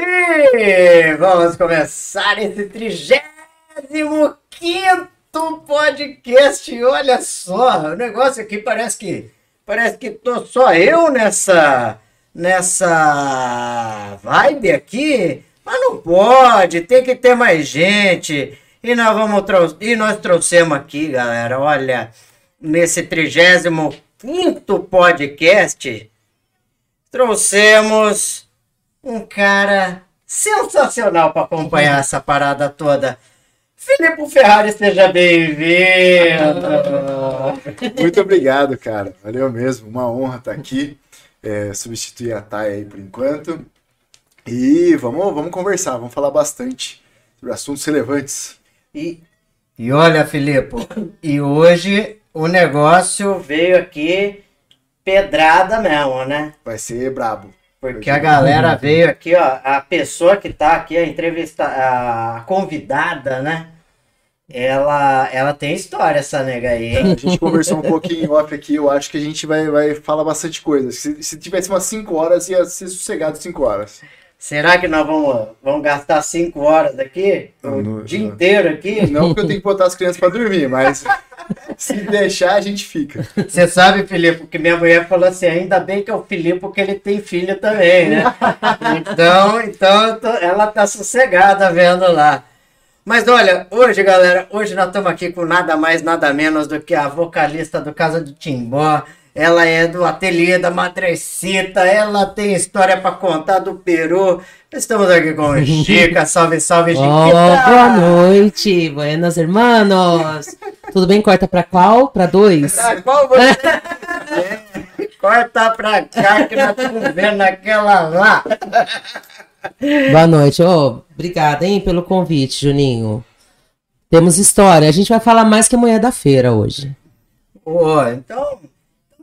E vamos começar esse 35 podcast. Olha só, o negócio aqui parece que parece que tô só eu nessa nessa vibe aqui, mas não pode, tem que ter mais gente. E nós vamos e nós trouxemos aqui, galera, olha, nesse 35 podcast, trouxemos um cara sensacional para acompanhar essa parada toda. Filipe Ferrari, seja bem-vindo! Muito obrigado, cara. Valeu mesmo. Uma honra estar aqui. É, substituir a Thay aí por enquanto. E vamos, vamos conversar, vamos falar bastante sobre assuntos relevantes. E, e olha, Filipe, e hoje o negócio veio aqui pedrada mesmo, né? Vai ser brabo. Porque a galera veio aqui, ó, a pessoa que tá aqui, a entrevista, a convidada, né? Ela, ela tem história, essa nega aí, hein? A gente conversou um pouquinho off aqui, eu acho que a gente vai, vai falar bastante coisa. Se, se tivesse umas 5 horas, ia ser sossegado 5 horas. Será que nós vamos, vamos gastar 5 horas aqui? O não, dia não. inteiro aqui? Não, porque eu tenho que botar as crianças para dormir, mas se deixar, a gente fica. Você sabe, Filipe, que minha mulher falou assim: ainda bem que é o Filipe, porque ele tem filho também, né? então, então ela tá sossegada vendo lá. Mas olha, hoje, galera, hoje nós estamos aqui com nada mais, nada menos do que a vocalista do Casa do Timbó. Ela é do ateliê da Madrecita, ela tem história para contar do Peru. Estamos aqui com Chica, salve, salve, Chiquita! Oh, boa noite, buenas hermanos! Tudo bem? Corta para qual? Para dois? Ah, qual você? é, corta para cá que nós estamos vendo aquela lá. Boa noite, oh, obrigada, hein, pelo convite, Juninho. Temos história, a gente vai falar mais que a mulher da feira hoje. Oh, então,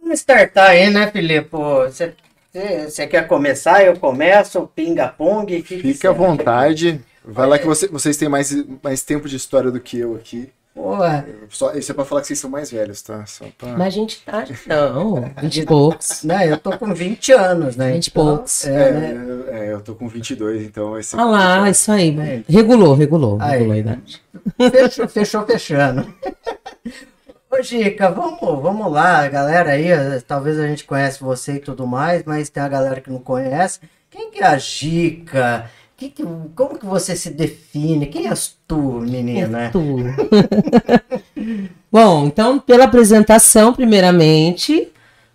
vamos startar aí, né, Filipe? Você, você quer começar? Eu começo, pinga-pong? Fique à vontade. Vai lá que você, vocês têm mais, mais tempo de história do que eu aqui. Porra. Só, isso é pra falar que vocês são mais velhos, tá? Só pra... Mas a gente tá. Não, 20 e poucos. Não, eu tô com 20 anos, né? 20 e então, poucos. É, é, é, eu tô com 22, então vai ser. Ah lá, isso aí. É. Regulou, regulou. Aí. Regulou a idade. Fechou, fechou, fechando. Ô, Gica, vamos, vamos lá, galera aí. Talvez a gente conhece você e tudo mais, mas tem a galera que não conhece. Quem que é a Gica? Que que, como que você se define? Quem és tu, menina? És tu. Bom, então, pela apresentação, primeiramente,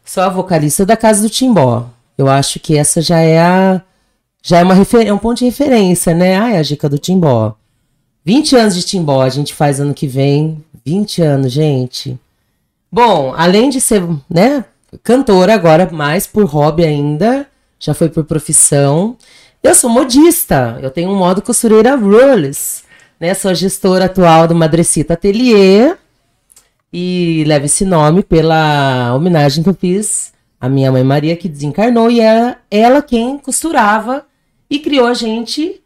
sou a vocalista da Casa do Timbó. Eu acho que essa já é a já é uma refer... é um ponto de referência, né? Ai, a dica do Timbó. 20 anos de Timbó a gente faz ano que vem. 20 anos, gente. Bom, além de ser, né, cantora agora, mais por hobby ainda, já foi por profissão. Eu sou modista, eu tenho um modo costureira Rules, né? Sou gestora atual do Madrecita Atelier e levo esse nome pela homenagem que eu fiz à minha mãe Maria, que desencarnou, e é ela quem costurava e criou a gente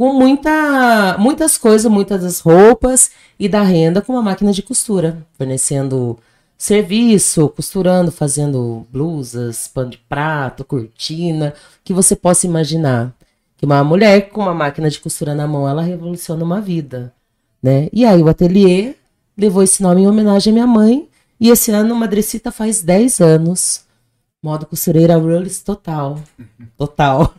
com muita, muitas coisas, muitas das roupas e da renda com uma máquina de costura, fornecendo serviço, costurando, fazendo blusas, pano de prato, cortina, que você possa imaginar. Que uma mulher com uma máquina de costura na mão, ela revoluciona uma vida, né? E aí o ateliê levou esse nome em homenagem à minha mãe, e esse ano Madrecita faz 10 anos. Modo costureira Rules total. Total.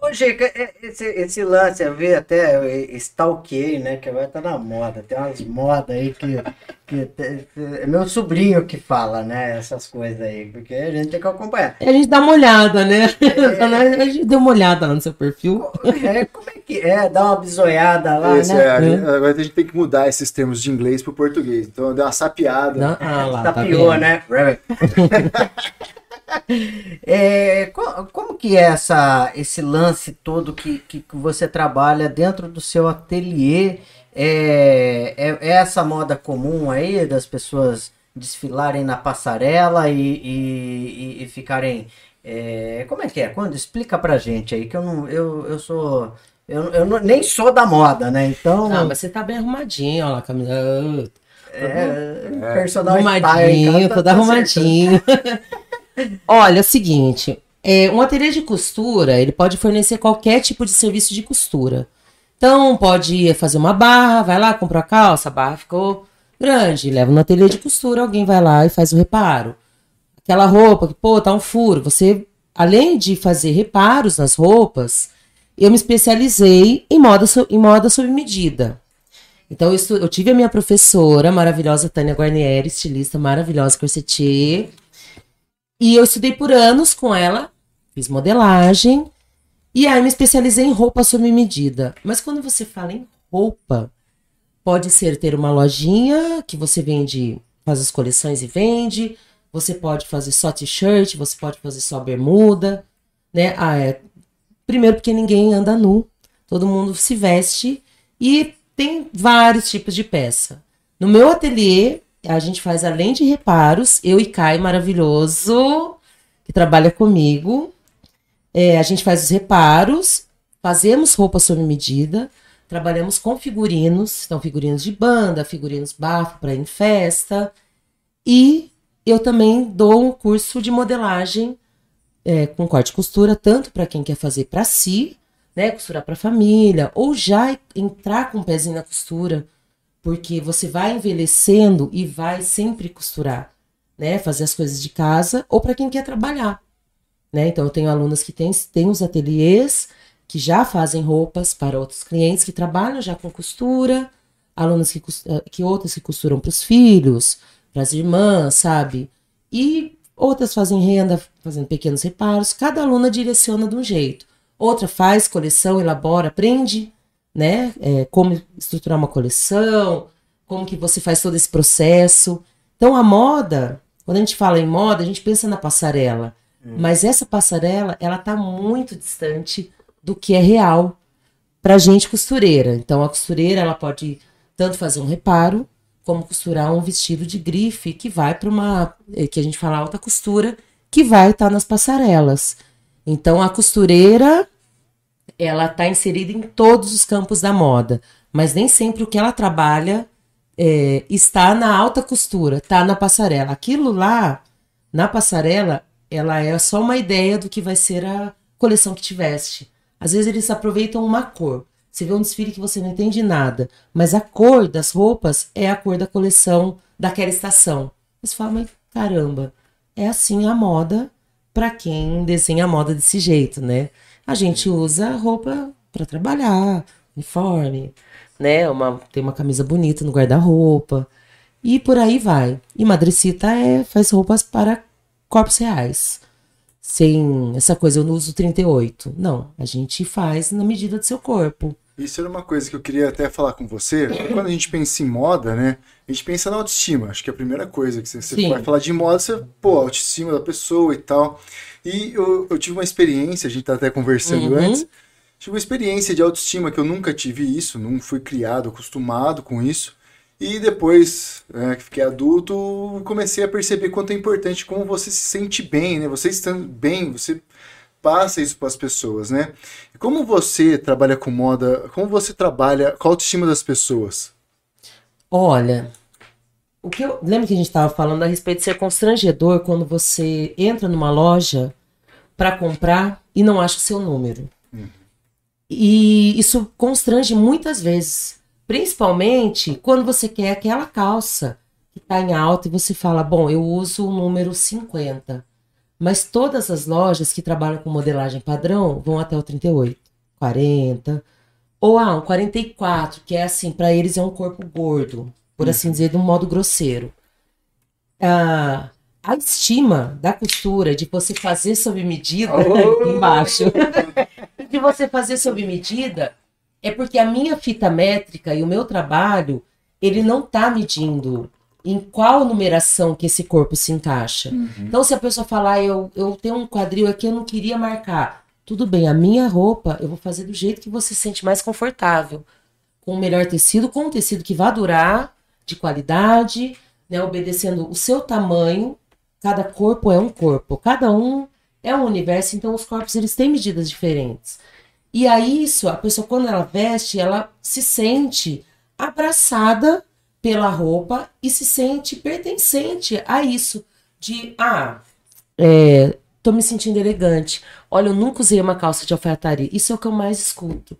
Ô, Gica, é, esse, esse lance, eu vi até, stalkeei, né, que vai estar tá na moda, tem umas modas aí que, que é meu sobrinho que fala, né, essas coisas aí, porque a gente tem que acompanhar. A gente dá uma olhada, né, é, a gente deu uma olhada lá no seu perfil. É, como é que é, dá uma bisoiada lá, Esse, né? É, a gente, agora a gente tem que mudar esses termos de inglês para o português, então deu uma sapiada. Não, ah, lá, Tapiou, tá né? É, como que é essa, esse lance todo que, que, você trabalha dentro do seu ateliê? É, é, é, essa moda comum aí das pessoas desfilarem na passarela e, e, e ficarem. É, como é que é? Quando explica pra gente aí que eu não, eu, eu sou eu, eu não, nem sou da moda, né? Então. Ah, mas você tá bem arrumadinho, ó lá, camisa. É, é, personal arrumadinho, style, tá, tá arrumadinho. Olha, é o seguinte, É, um ateliê de costura, ele pode fornecer qualquer tipo de serviço de costura. Então, pode fazer uma barra, vai lá, compra a calça, a barra ficou grande, leva no ateliê de costura, alguém vai lá e faz o reparo. Aquela roupa que, pô, tá um furo. Você, além de fazer reparos nas roupas, eu me especializei em moda, em moda sob medida. Então, eu, estu, eu tive a minha professora maravilhosa, Tânia Guarnieri, estilista maravilhosa, corsetier. E eu estudei por anos com ela, fiz modelagem. E aí me especializei em roupa sob medida. Mas quando você fala em roupa, pode ser ter uma lojinha que você vende, faz as coleções e vende. Você pode fazer só t-shirt, você pode fazer só bermuda, né? Ah, é. Primeiro porque ninguém anda nu, todo mundo se veste e tem vários tipos de peça. No meu ateliê, a gente faz além de reparos, eu e Kai maravilhoso, que trabalha comigo, é, a gente faz os reparos, fazemos roupa sob medida, trabalhamos com figurinos, então figurinos de banda, figurinos bafo para ir em festa, e eu também dou um curso de modelagem é, com corte e costura, tanto para quem quer fazer para si, né, costurar para família, ou já entrar com o um pezinho na costura, porque você vai envelhecendo e vai sempre costurar, né? Fazer as coisas de casa ou para quem quer trabalhar, né? Então eu tenho alunas que têm, os ateliês que já fazem roupas para outros clientes que trabalham já com costura, alunas que, eh, que outras que costuram para os filhos, para as irmãs, sabe? E outras fazem renda, fazendo pequenos reparos. Cada aluna direciona de um jeito. Outra faz coleção, elabora, aprende né? É, como estruturar uma coleção, como que você faz todo esse processo. Então a moda, quando a gente fala em moda, a gente pensa na passarela. Hum. Mas essa passarela, ela está muito distante do que é real para gente costureira. Então a costureira, ela pode tanto fazer um reparo, como costurar um vestido de grife que vai para uma, eh, que a gente fala alta costura, que vai estar tá nas passarelas. Então a costureira ela está inserida em todos os campos da moda, mas nem sempre o que ela trabalha é, está na alta costura, está na passarela. Aquilo lá, na passarela, ela é só uma ideia do que vai ser a coleção que tiveste. Às vezes eles aproveitam uma cor. Você vê um desfile que você não entende nada, mas a cor das roupas é a cor da coleção daquela estação. Você fala, mas caramba, é assim a moda para quem desenha a moda desse jeito, né? A gente usa roupa para trabalhar, uniforme, né? Uma, tem uma camisa bonita no guarda-roupa. E por aí vai. E Madrecita é, faz roupas para corpos reais. Sem essa coisa, eu não uso 38. Não, a gente faz na medida do seu corpo. Isso era uma coisa que eu queria até falar com você. Quando a gente pensa em moda, né? A gente pensa na autoestima. Acho que é a primeira coisa que você, você vai falar de moda, você, pô, autoestima da pessoa e tal. E eu, eu tive uma experiência, a gente tá até conversando uhum. antes. Tive uma experiência de autoestima que eu nunca tive isso, não fui criado, acostumado com isso. E depois né, que fiquei adulto, comecei a perceber quanto é importante como você se sente bem, né? Você estando bem, você passa isso para as pessoas, né? E como você trabalha com moda, como você trabalha com a autoestima das pessoas? Olha, o que eu lembro que a gente estava falando a respeito de ser constrangedor quando você entra numa loja para comprar e não acha o seu número. Uhum. E isso constrange muitas vezes, principalmente quando você quer aquela calça que está em alta e você fala: Bom, eu uso o número 50. Mas todas as lojas que trabalham com modelagem padrão vão até o 38, 40, ou ah, um 44, que é assim, para eles é um corpo gordo, por assim dizer, de um modo grosseiro. Ah, a estima da costura, de você fazer sob medida, oh! embaixo, de você fazer sob medida, é porque a minha fita métrica e o meu trabalho, ele não está medindo em qual numeração que esse corpo se encaixa. Uhum. Então, se a pessoa falar, eu, eu tenho um quadril aqui, eu não queria marcar. Tudo bem, a minha roupa eu vou fazer do jeito que você se sente mais confortável. Com o melhor tecido, com um tecido que vá durar, de qualidade, né, obedecendo o seu tamanho. Cada corpo é um corpo, cada um é um universo, então os corpos eles têm medidas diferentes. E aí isso, a pessoa quando ela veste, ela se sente abraçada pela roupa e se sente pertencente a isso. De, ah, é, tô me sentindo elegante. Olha, eu nunca usei uma calça de alfaiataria. Isso é o que eu mais escuto.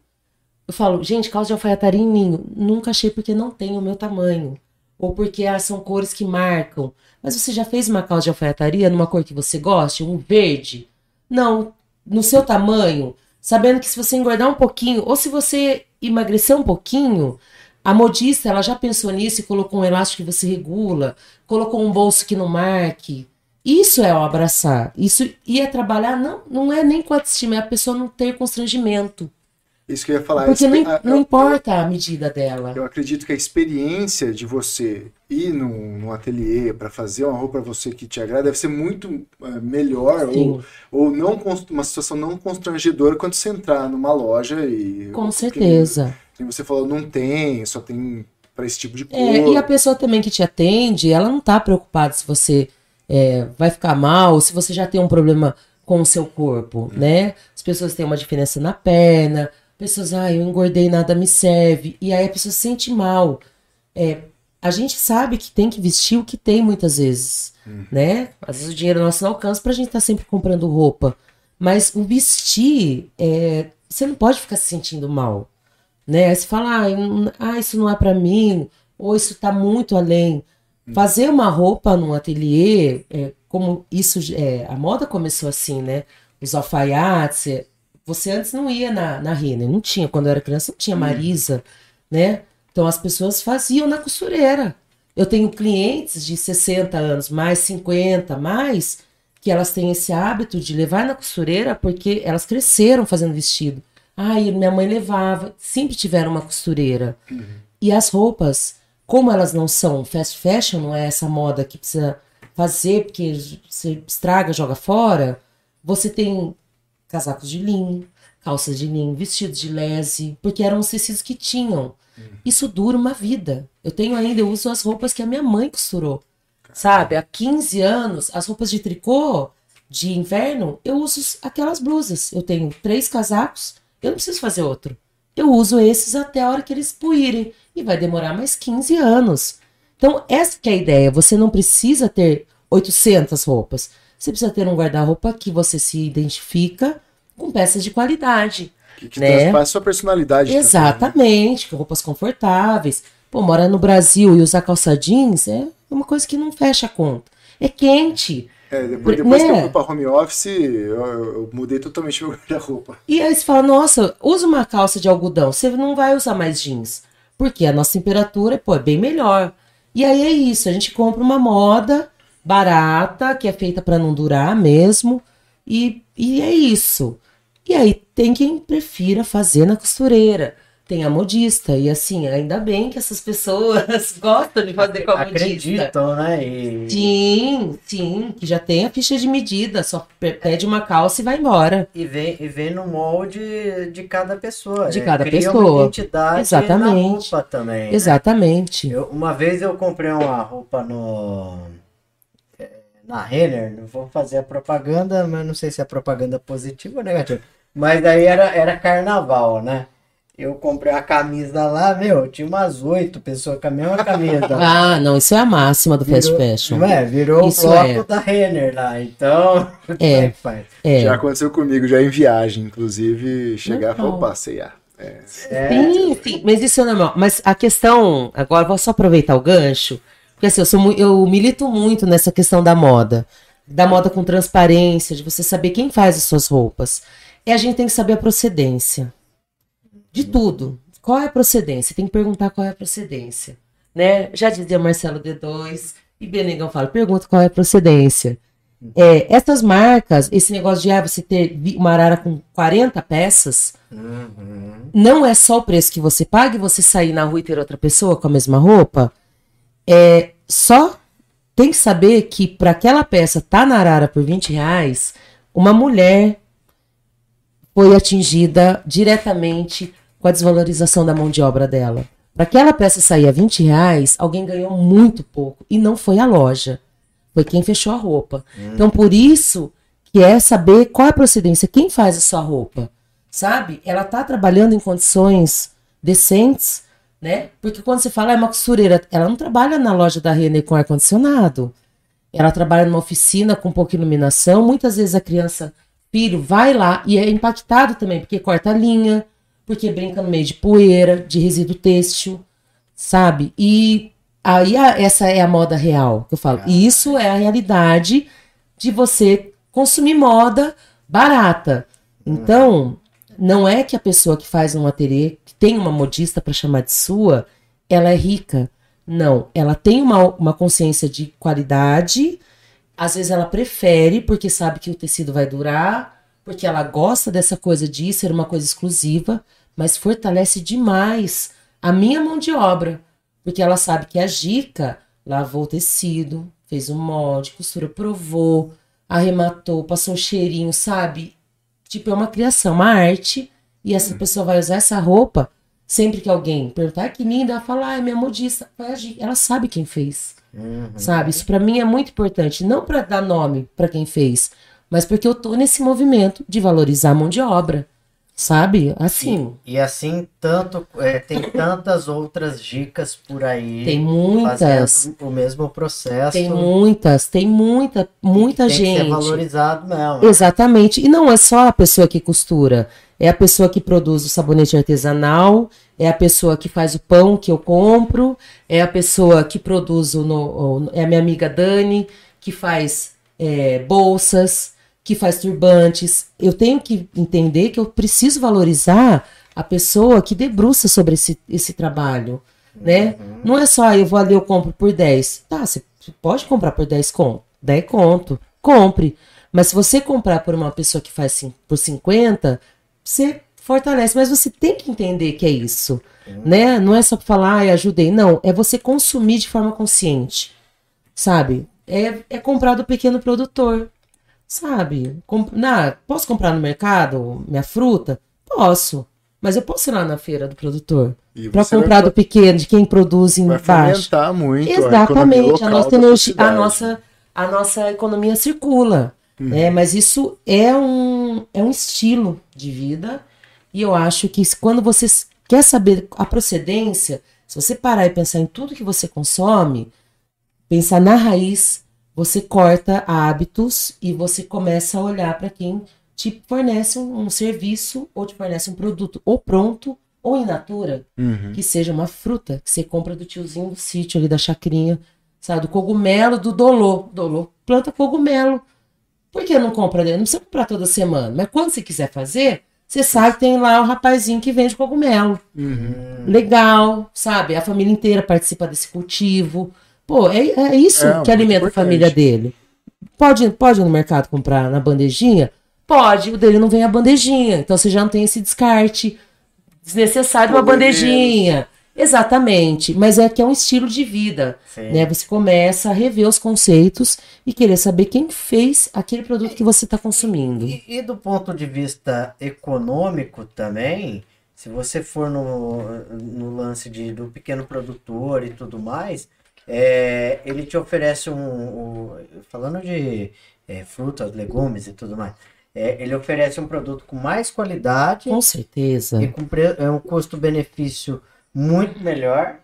Eu falo, gente, calça de alfaiataria em ninho. Nunca achei porque não tem o meu tamanho. Ou porque ah, são cores que marcam. Mas você já fez uma calça de alfaiataria numa cor que você goste? Um verde? Não. No seu tamanho? Sabendo que se você engordar um pouquinho, ou se você emagrecer um pouquinho, a modista ela já pensou nisso e colocou um elástico que você regula, colocou um bolso que não marque. Isso é o abraçar. Isso ia trabalhar, não, não é nem com a autoestima, é a pessoa não ter constrangimento. Isso que eu ia falar. Porque não, não eu- importa a medida dela. Eu acredito que a experiência de você ir num, num ateliê para fazer uma roupa para você que te agrada deve ser muito eh, melhor ou, Sim, ou não uma situação não constrangedora quando você entrar numa loja e com certeza. Como você falou, não tem, só tem para esse tipo de cor. É, e a pessoa também que te atende, ela não tá preocupada se você é, vai ficar mal, se você já tem um problema com o seu corpo, né? As pessoas têm uma diferença na perna, pessoas, ah, eu engordei, nada me serve. E aí a pessoa se sente mal. É, a gente sabe que tem que vestir o que tem muitas vezes, né? Às vezes o dinheiro nosso não alcança pra gente estar sempre comprando roupa. Mas o vestir, é, você não pode ficar se sentindo mal né? Aí você fala, ah, ah, isso não é pra mim, ou isso tá muito além. Fazer uma roupa num ateliê, é, como isso, é, a moda começou assim, né? Os alfaiates, você antes não ia na, na Renner, não tinha, quando eu era criança não tinha Marisa, né? Então as pessoas faziam na costureira. Eu tenho clientes de 60 anos, mais 50, mais, que elas têm esse hábito de levar na costureira porque elas cresceram fazendo vestido. Ai, minha mãe levava, sempre tiveram uma costureira. E as roupas, como elas não são fast fashion, não é essa moda que precisa fazer porque você estraga, joga fora, você tem casacos de linho, calças de linho, vestidos de lese, porque eram os tecidos que tinham. Isso dura uma vida. Eu tenho ainda, eu uso as roupas que a minha mãe costurou. Sabe, há 15 anos, as roupas de tricô de inverno, eu uso aquelas blusas. Eu tenho três casacos, eu não preciso fazer outro. Eu uso esses até a hora que eles puírem. E vai demorar mais 15 anos. Então, essa que é a ideia. Você não precisa ter 800 roupas. Você precisa ter um guarda-roupa que você se identifica com peças de qualidade. que, que né? transpasse sua personalidade. também, né? Exatamente, com roupas confortáveis. Pô, morar no Brasil e usar calça jeans é uma coisa que não fecha a conta. É quente. É, depois, depois que eu Né? fui pra home office, eu, eu- eu mudei totalmente meu guarda-roupa. E aí você fala, nossa, usa uma calça de algodão. Você não vai usar mais jeans. Porque a nossa temperatura, pô, é bem melhor. E aí é isso, a gente compra uma moda barata, que é feita para não durar mesmo. E, e é isso. E aí tem quem prefira fazer na costureira. Tem a modista. E assim, ainda bem que essas pessoas gostam de fazer com a modista. Acreditam, né? E... Sim, sim, que já tem a ficha de medida, só pe- pede uma calça e vai embora. E vem, e vem no molde de cada pessoa. De né? cada Cria pessoa. uma identidade Exatamente. roupa também. né? Exatamente. Eu- uma vez eu comprei uma roupa no na Renner, não vou fazer a propaganda, mas não sei se é propaganda positiva ou negativa. Mas daí era, era carnaval, né? Eu comprei a camisa lá, meu, tinha umas oito pessoas com a mesma camisa. Ah, não, isso é a máxima do fast Virou- fashion. Não é? Virou Isso o bloco é. da Renner lá. Então, é É, é. Já aconteceu comigo, já em viagem, inclusive, chegar e falar, opa. É, É, Sim, sim, mas isso é normal. Mas a questão, agora vou só aproveitar o gancho, porque assim, eu, sou eu milito muito nessa questão da moda. Da moda com transparência, de você saber quem faz as suas roupas. E a gente tem que saber a procedência. De tudo. Qual é a procedência? Tem que perguntar qual é a procedência. Né? Já dizia Marcelo D2 e Benegão fala, pergunta qual é a procedência. É, essas marcas, esse negócio de ah, você ter uma arara com 40 peças, Uhum. não é só o preço que você paga e você sair na rua e ter outra pessoa com a mesma roupa. É só tem que saber que para aquela peça tá na arara por 20 reais, uma mulher foi atingida diretamente com a desvalorização da mão de obra dela. Para aquela peça sair a 20 reais, alguém ganhou muito pouco e não foi a loja. Foi quem fechou a roupa. Então, por isso que é saber qual é a procedência, quem faz a sua roupa sabe? Ela tá trabalhando em condições decentes, né? Porque quando você fala "Ah, é uma costureira, ela não trabalha na loja da Renner com ar-condicionado. ela trabalha numa oficina com pouca iluminação, muitas vezes a criança, filho, vai lá e é impactado também, porque corta a linha, porque brinca no meio de poeira, de resíduo têxtil, sabe? E aí a- essa é a moda real que eu falo. E isso é a realidade de você consumir moda barata. Então, não é que a pessoa que faz um ateliê, que tem uma modista para chamar de sua, ela é rica. Não, ela tem uma, uma consciência de qualidade. Às vezes ela prefere porque sabe que o tecido vai durar, porque ela gosta dessa coisa de ser uma coisa exclusiva, mas fortalece demais a minha mão de obra, porque ela sabe que a Gica lavou o tecido, fez um molde, costura, provou, arrematou, passou um cheirinho, sabe? Tipo, é uma criação, uma arte, e essa pessoa vai usar essa roupa sempre que alguém perguntar "Ah, que linda, ela fala, ah, é minha modista. Ela sabe quem fez. Sabe? Isso pra mim é muito importante. Não pra dar nome pra quem fez, mas porque eu tô nesse movimento de valorizar a mão de obra. Sabe? Assim, E assim, tanto, é, tem tantas outras dicas por aí. tem muitas. o mesmo processo. Tem muitas, tem muita, muita tem gente. ser valorizado mesmo. Exatamente. E não é só a pessoa que costura. É a pessoa que produz o sabonete artesanal, é a pessoa que faz o pão que eu compro, é a pessoa que produz o. no- é a minha amiga Dani, que faz é, bolsas, que faz turbantes. Eu tenho que entender que eu preciso valorizar a pessoa que debruça sobre esse, esse trabalho. Né? Não é só, ah, eu vou ali, eu compro por 10. Tá, você pode comprar por 10 conto. 10 conto. Compre. Mas se você comprar por uma pessoa que faz por 50, você fortalece. Mas você tem que entender que é isso. Né? Não é só falar, ai, ajudei. Não, é você consumir de forma consciente. Sabe? É, é comprar do pequeno produtor. Sabe? Com, na, posso comprar no mercado minha fruta? Posso. Mas eu posso ir lá na feira do produtor. Vai comprar fa- do pequeno, de quem produz Vai embaixo. fomentar muito a Exatamente, local a nossa, energia, a nossa, a nossa economia circula. né? Mas isso é um, é um estilo de vida. E eu acho que quando você quer saber a procedência, se você parar e pensar em tudo que você consome, pensar na raiz, você corta hábitos e você começa a olhar para quem te fornece um, um serviço ou te fornece um produto ou pronto ou in natura Uhum. que seja uma fruta que você compra do tiozinho do sítio ali da chacrinha, sabe? Do cogumelo do Dolô. Dolô planta cogumelo. Por que não compra dele? Não precisa comprar toda semana. Mas quando você quiser fazer, você sabe que tem lá o rapazinho que vende cogumelo. Uhum. Legal, sabe? A família inteira participa desse cultivo. Pô, é, é isso É, que alimenta a família dele. Pode, pode ir no mercado comprar na bandejinha? Pode, o dele não vem a bandejinha. Então você já não tem esse descarte desnecessário, uma bandejinha. Exatamente, mas é que é um estilo de vida, Sim. né? Você começa a rever os conceitos e querer saber quem fez aquele produto que você está consumindo. E, e do ponto de vista econômico também, se você for no, no lance de, do pequeno produtor e tudo mais, é, ele te oferece um. o- falando de é, frutas, legumes e tudo mais, é, ele oferece um produto com mais qualidade Com certeza, e com pre- é um custo-benefício muito melhor.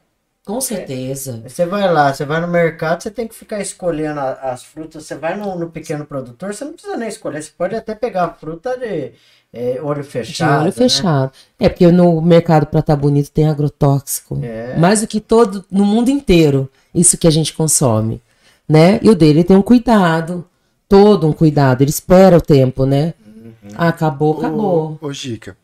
Com certeza. Você vai lá, você vai no mercado, você tem que ficar escolhendo a- as frutas. Você vai no, no pequeno produtor, você não precisa nem escolher. Você pode até pegar a fruta de é, olho De fechado. olho né? fechado. É porque no mercado para estar bonito tem agrotóxico. É. Mais do que todo, no mundo inteiro, isso que a gente consome, né? E o dele tem um cuidado, todo um cuidado. Ele espera o tempo, né? Uhum. Ah, acabou, acabou. Ô, ô Gica,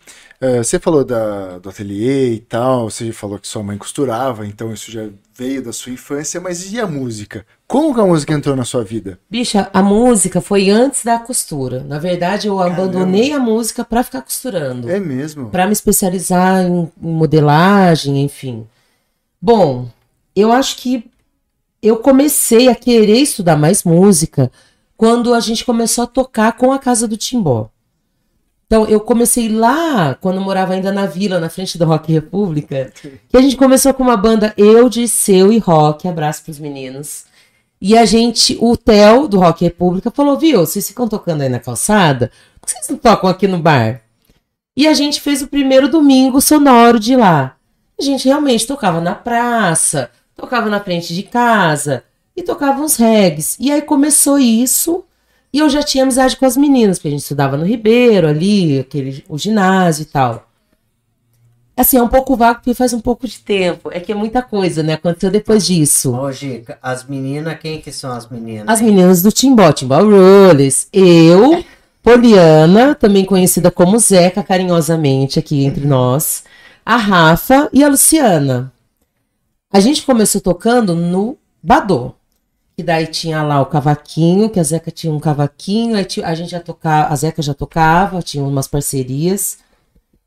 você falou da, do ateliê e tal, você falou que sua mãe costurava, então isso já veio da sua infância, mas e a música? Como que a música entrou na sua vida? Bicha, a música foi antes da costura. Na verdade, eu abandonei a música para ficar costurando. É mesmo? para me especializar em, em modelagem, enfim. Bom, eu acho que eu comecei a querer estudar mais música quando a gente começou a tocar com a Casa do Timbó. Então, eu comecei lá, quando eu morava ainda na vila, na frente do Rock República, que a gente começou com uma banda Eu, Dirceu e Rock, abraço pros meninos. E a gente, o Theo, do Rock República, falou, viu, vocês ficam tocando aí na calçada, por que vocês não tocam aqui no bar? E a gente fez o primeiro domingo sonoro de lá. A gente realmente tocava na praça, tocava na frente de casa, e tocava uns regs. E aí começou isso, e eu já tinha amizade com as meninas, porque a gente estudava no Ribeiro, ali, aquele, o ginásio e tal. Assim, é um pouco vago porque faz um pouco de tempo. É que é muita coisa, né? Aconteceu depois disso. Gica, as meninas, quem que são as meninas? As meninas do Timbó, Timbó Rollers, eu, Poliana, também conhecida como Zeca, carinhosamente aqui entre nós, a Rafa e a Luciana. A gente começou tocando no Badô. E daí tinha lá o cavaquinho, que a Zeca tinha um cavaquinho, aí a gente já tocava, a Zeca já tocava, tinha umas parcerias.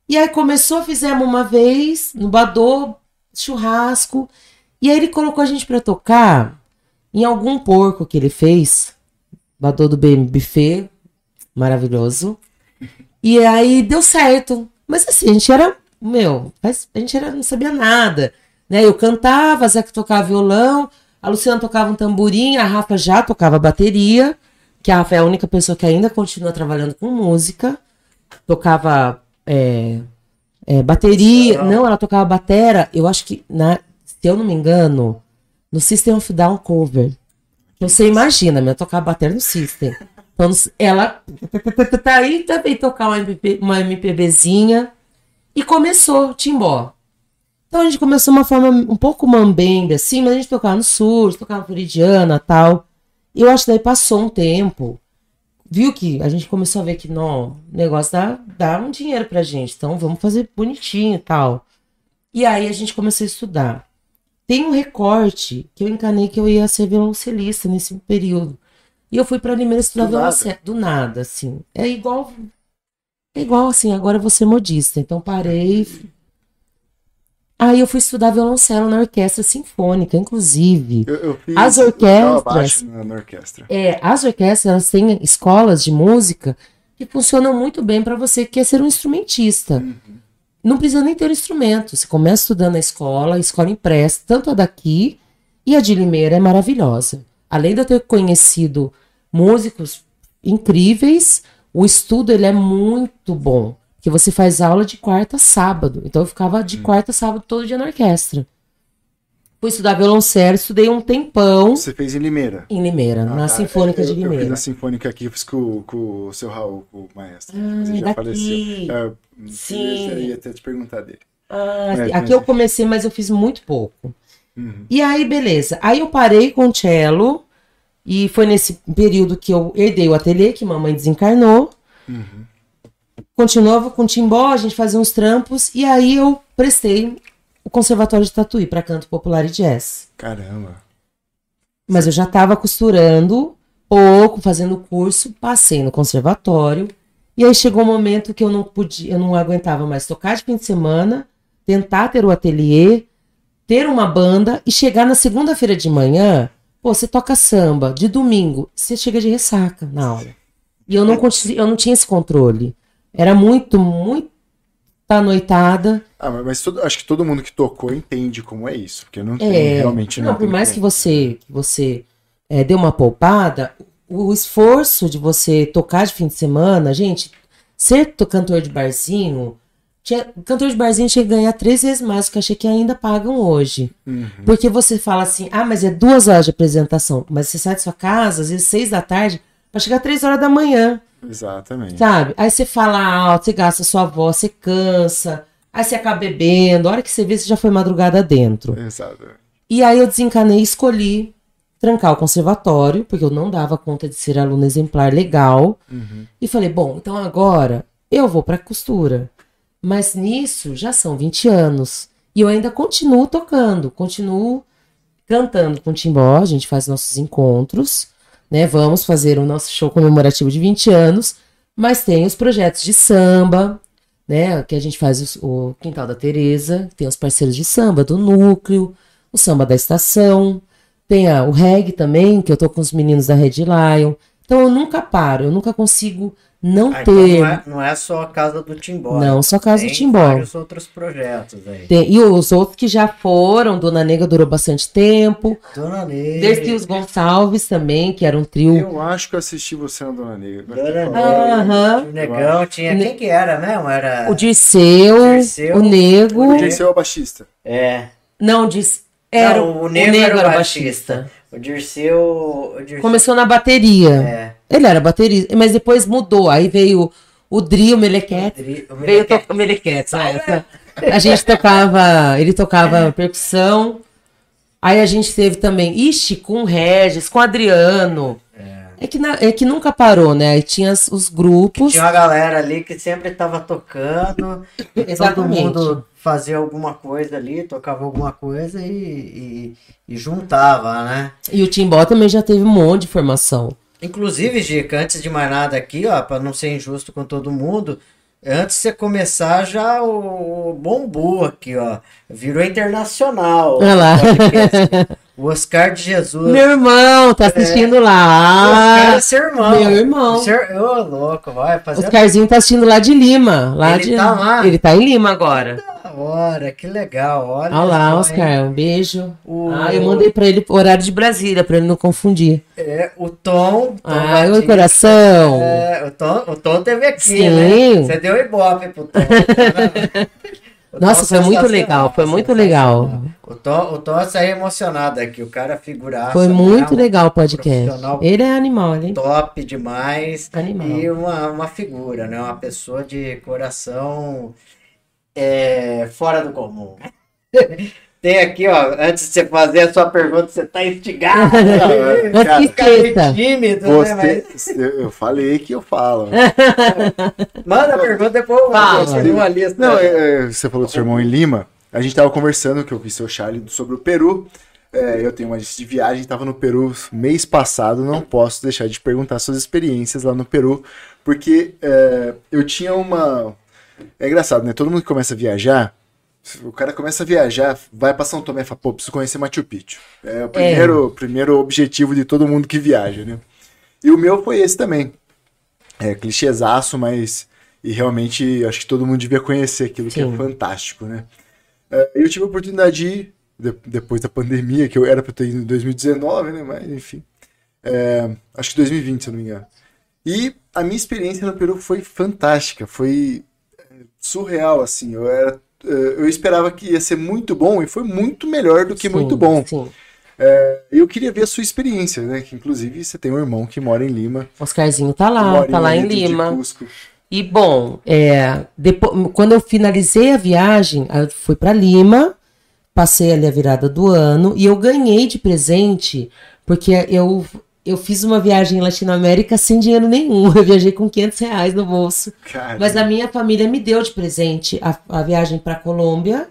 E aí começou, fizemos uma vez no Badô, churrasco, e aí ele colocou a gente para tocar em algum porco que ele fez, Badô do BM Buffet, maravilhoso. E aí deu certo. Mas assim, a gente era, meu, a gente era, não sabia nada. Né? Eu cantava, a Zeca tocava violão, a Luciana tocava um tamborim, a Rafa já tocava bateria, que a Rafa é a única pessoa que ainda continua trabalhando com música. Tocava é, é, bateria. Não, ela tocava batera. Eu acho que, na, se eu não me engano, no System of Down Cover. Você imagina, eu tocava batera no System. Então, ela tá aí também tocar uma, uma MPBzinha. E começou Timbó. Então a gente começou uma forma um pouco mambembe, assim, mas a gente tocava no surdo, tocava floridiana tal. E eu acho que daí passou um tempo, viu que a gente começou a ver que não, o negócio dá, dá um dinheiro pra gente, então vamos fazer bonitinho e tal. E aí a gente começou a estudar. Tem um recorte que eu encanei que eu ia ser violoncelista nesse período. E eu fui para Limeira estudar do violoncelo. Nada. Do nada, assim. É igual. É igual assim, agora eu vou ser modista. Então parei, Aí eu fui estudar violoncelo na orquestra sinfônica, inclusive. Eu, eu fiz, as orquestras. Eu na orquestra. É, as orquestras elas têm escolas de música que funcionam muito bem para você que quer ser um instrumentista. Uhum. Não precisa nem ter um instrumento. Você começa estudando na escola, a escola empresta, tanto a daqui e a de Limeira é maravilhosa. Além de eu ter conhecido músicos incríveis, o estudo ele é muito bom que você faz aula de quarta a sábado. Então eu ficava de hum. quarta a sábado todo dia na orquestra. Fui estudar violoncelo, estudei um tempão. Você fez em Limeira? Em Limeira, ah, na tá. Sinfônica eu, de Limeira. Eu fiz na Sinfônica aqui, eu fiz com, com o seu Raul, com o maestro. Ah, ele já faleceu. É, Sim. Eu ia até te perguntar dele. Ah, é, aqui eu comecei, mas eu fiz muito pouco. Uhum. E aí, beleza. Aí eu parei com o cello, e foi nesse período que eu herdei o ateliê, que mamãe desencarnou. Uhum continuava com timbó, a gente fazia uns trampos, e aí eu prestei o Conservatório de Tatuí para canto popular e jazz. Caramba. Mas eu já estava costurando pouco, fazendo curso, passei no conservatório, e aí chegou um momento que eu não podia, eu não aguentava mais tocar de fim de semana, tentar ter o ateliê, ter uma banda e chegar na segunda-feira de manhã, pô, você toca samba, de domingo, você chega de ressaca na aula. E eu não, eu não tinha esse controle. Era muito, muito noitada. Ah, mas todo, acho que todo mundo que tocou entende como é isso, porque não tem, é, realmente não. não por mais que você, que você é, dê uma poupada, o esforço de você tocar de fim de semana, gente, ser cantor de barzinho, tinha, cantor de barzinho tinha que ganhar três vezes mais do que achei que ainda pagam hoje. Uhum. Porque você fala assim, ah, mas é duas horas de apresentação, mas você sai de sua casa, às vezes seis da tarde, para chegar três horas da manhã. Exatamente. Sabe? Aí você fala alto, você gasta sua voz, você cansa, aí você acaba bebendo, a hora que você vê, você já foi madrugada dentro. Exatamente. E aí eu desencanei e escolhi trancar o conservatório, porque eu não dava conta de ser aluno exemplar legal. Uhum. E falei, bom, então agora eu vou para costura. Mas nisso já são 20 anos. E eu ainda continuo tocando, continuo cantando com timbó, a gente faz nossos encontros né? Vamos fazer o nosso show comemorativo de 20 anos, mas tem os projetos de samba, né? Que a gente faz o, Quintal da Teresa, tem os parceiros de samba do núcleo, o samba da estação, tem a, o reggae também, que eu tô com os meninos da Red Lion. Então eu nunca paro, eu nunca consigo não ah, ter. Então não, é, não, é, só a casa do Timbó. Não, só a casa tem do Timbó. Tem vários outros projetos aí. Tem, e os outros que já foram, Dona Nega durou bastante tempo. Dona Nega. Desde os Gonçalves também, que era um trio. Eu acho que eu assisti você na Dona Nega. Dona Nega. O Negão tinha. Quem que era mesmo? Era. O Dirceu, Dirceu o Nego. O Dirceu é o baixista. É. Não, diz. Era, não, o, negro o negro era, era baixista. baixista. O Dirceu. O Dirceu Começou na bateria. É. Ele era baterista, mas depois mudou. Aí veio o Dri, o Melequete. O Veio to... o Melequete, ah, essa. A gente tocava, ele tocava percussão. Aí a gente teve também, ixi, com o Regis, com o Adriano. É, que, na- é que nunca parou, né? Aí tinha os grupos. Tinha uma galera ali que sempre tava tocando. Todo mundo fazia alguma coisa ali, tocava alguma coisa e, e, e juntava, né? E o Timbó também já teve um monte de formação. Inclusive, Gica, antes de mais nada aqui, ó, para não ser injusto com todo mundo, antes de você começar já o, o bombou aqui, ó. Virou internacional. Olha lá. o podcast. O Oscar de Jesus. Meu irmão, tá assistindo Oscar lá. é seu irmão. Meu irmão. Seu... Ô, louco, vai fazer Oscarzinho tá assistindo lá de Lima. Lá Ele de... tá lá? Ele tá em Lima agora. da hora, que legal. Olha, Olha lá, só, hein? Oscar, um beijo. O- Ah, eu mandei pra ele o horário de Brasília, pra ele não confundir. É, o Tom. Tom oi, Batista. coração. É, o Tom, o Tom teve aqui, Sim. né? Você deu ibope pro Tom. né? O Nossa, foi muito legal, foi muito legal. O Tom, o Tom saiu emocionado aqui, o cara figuraça. Foi né? muito Um legal o podcast. Ele é animal, ele Top demais. Animal. E uma, uma figura, né? Uma pessoa de coração é, fora do comum. Tem aqui, ó, antes de você fazer a sua pergunta, você tá instigado. Mas Cara, que Fica meio esqueça. tímido, Você, né? Mas eu falei que eu falo. manda a pergunta depois eu uma lista. Não, é, é, você falou do seu irmão em Lima. A gente tava conversando, que eu vi seu Charlie, sobre o Peru. É, eu tenho uma lista de viagem, tava no Peru mês passado, não posso deixar de perguntar suas experiências lá no Peru, porque é, eu tinha uma... É engraçado, né? Todo mundo que começa a viajar, o cara começa a viajar, vai pra São Tomé e fala, pô, preciso conhecer Machu Picchu. É o primeiro, primeiro objetivo de todo mundo que viaja, né? E o meu foi esse também. É clichêzaço, mas... E realmente, acho que todo mundo devia conhecer aquilo que Sim. é fantástico, né? É, eu tive a oportunidade de ir, de- depois da pandemia, que eu era pra ter ido em 2019, né? Mas, enfim. É, acho que 2020, se eu não me engano. E a minha experiência no Peru foi fantástica, foi é, surreal, assim. Eu, era, é, eu esperava que ia ser muito bom e foi muito melhor do que Sim, muito bom. Sim. Eu queria ver a sua experiência, né? Que inclusive você tem um irmão que mora em Lima. Oscarzinho tá lá, tá lá em de- de Lima. E bom, é, depois, quando eu finalizei a viagem, eu fui pra Lima, passei ali a virada do ano e eu ganhei de presente, porque eu, eu fiz uma viagem em Latinoamérica sem dinheiro nenhum. Eu viajei com 500 reais no bolso. Cara, Mas a minha família me deu de presente a, a viagem para Colômbia,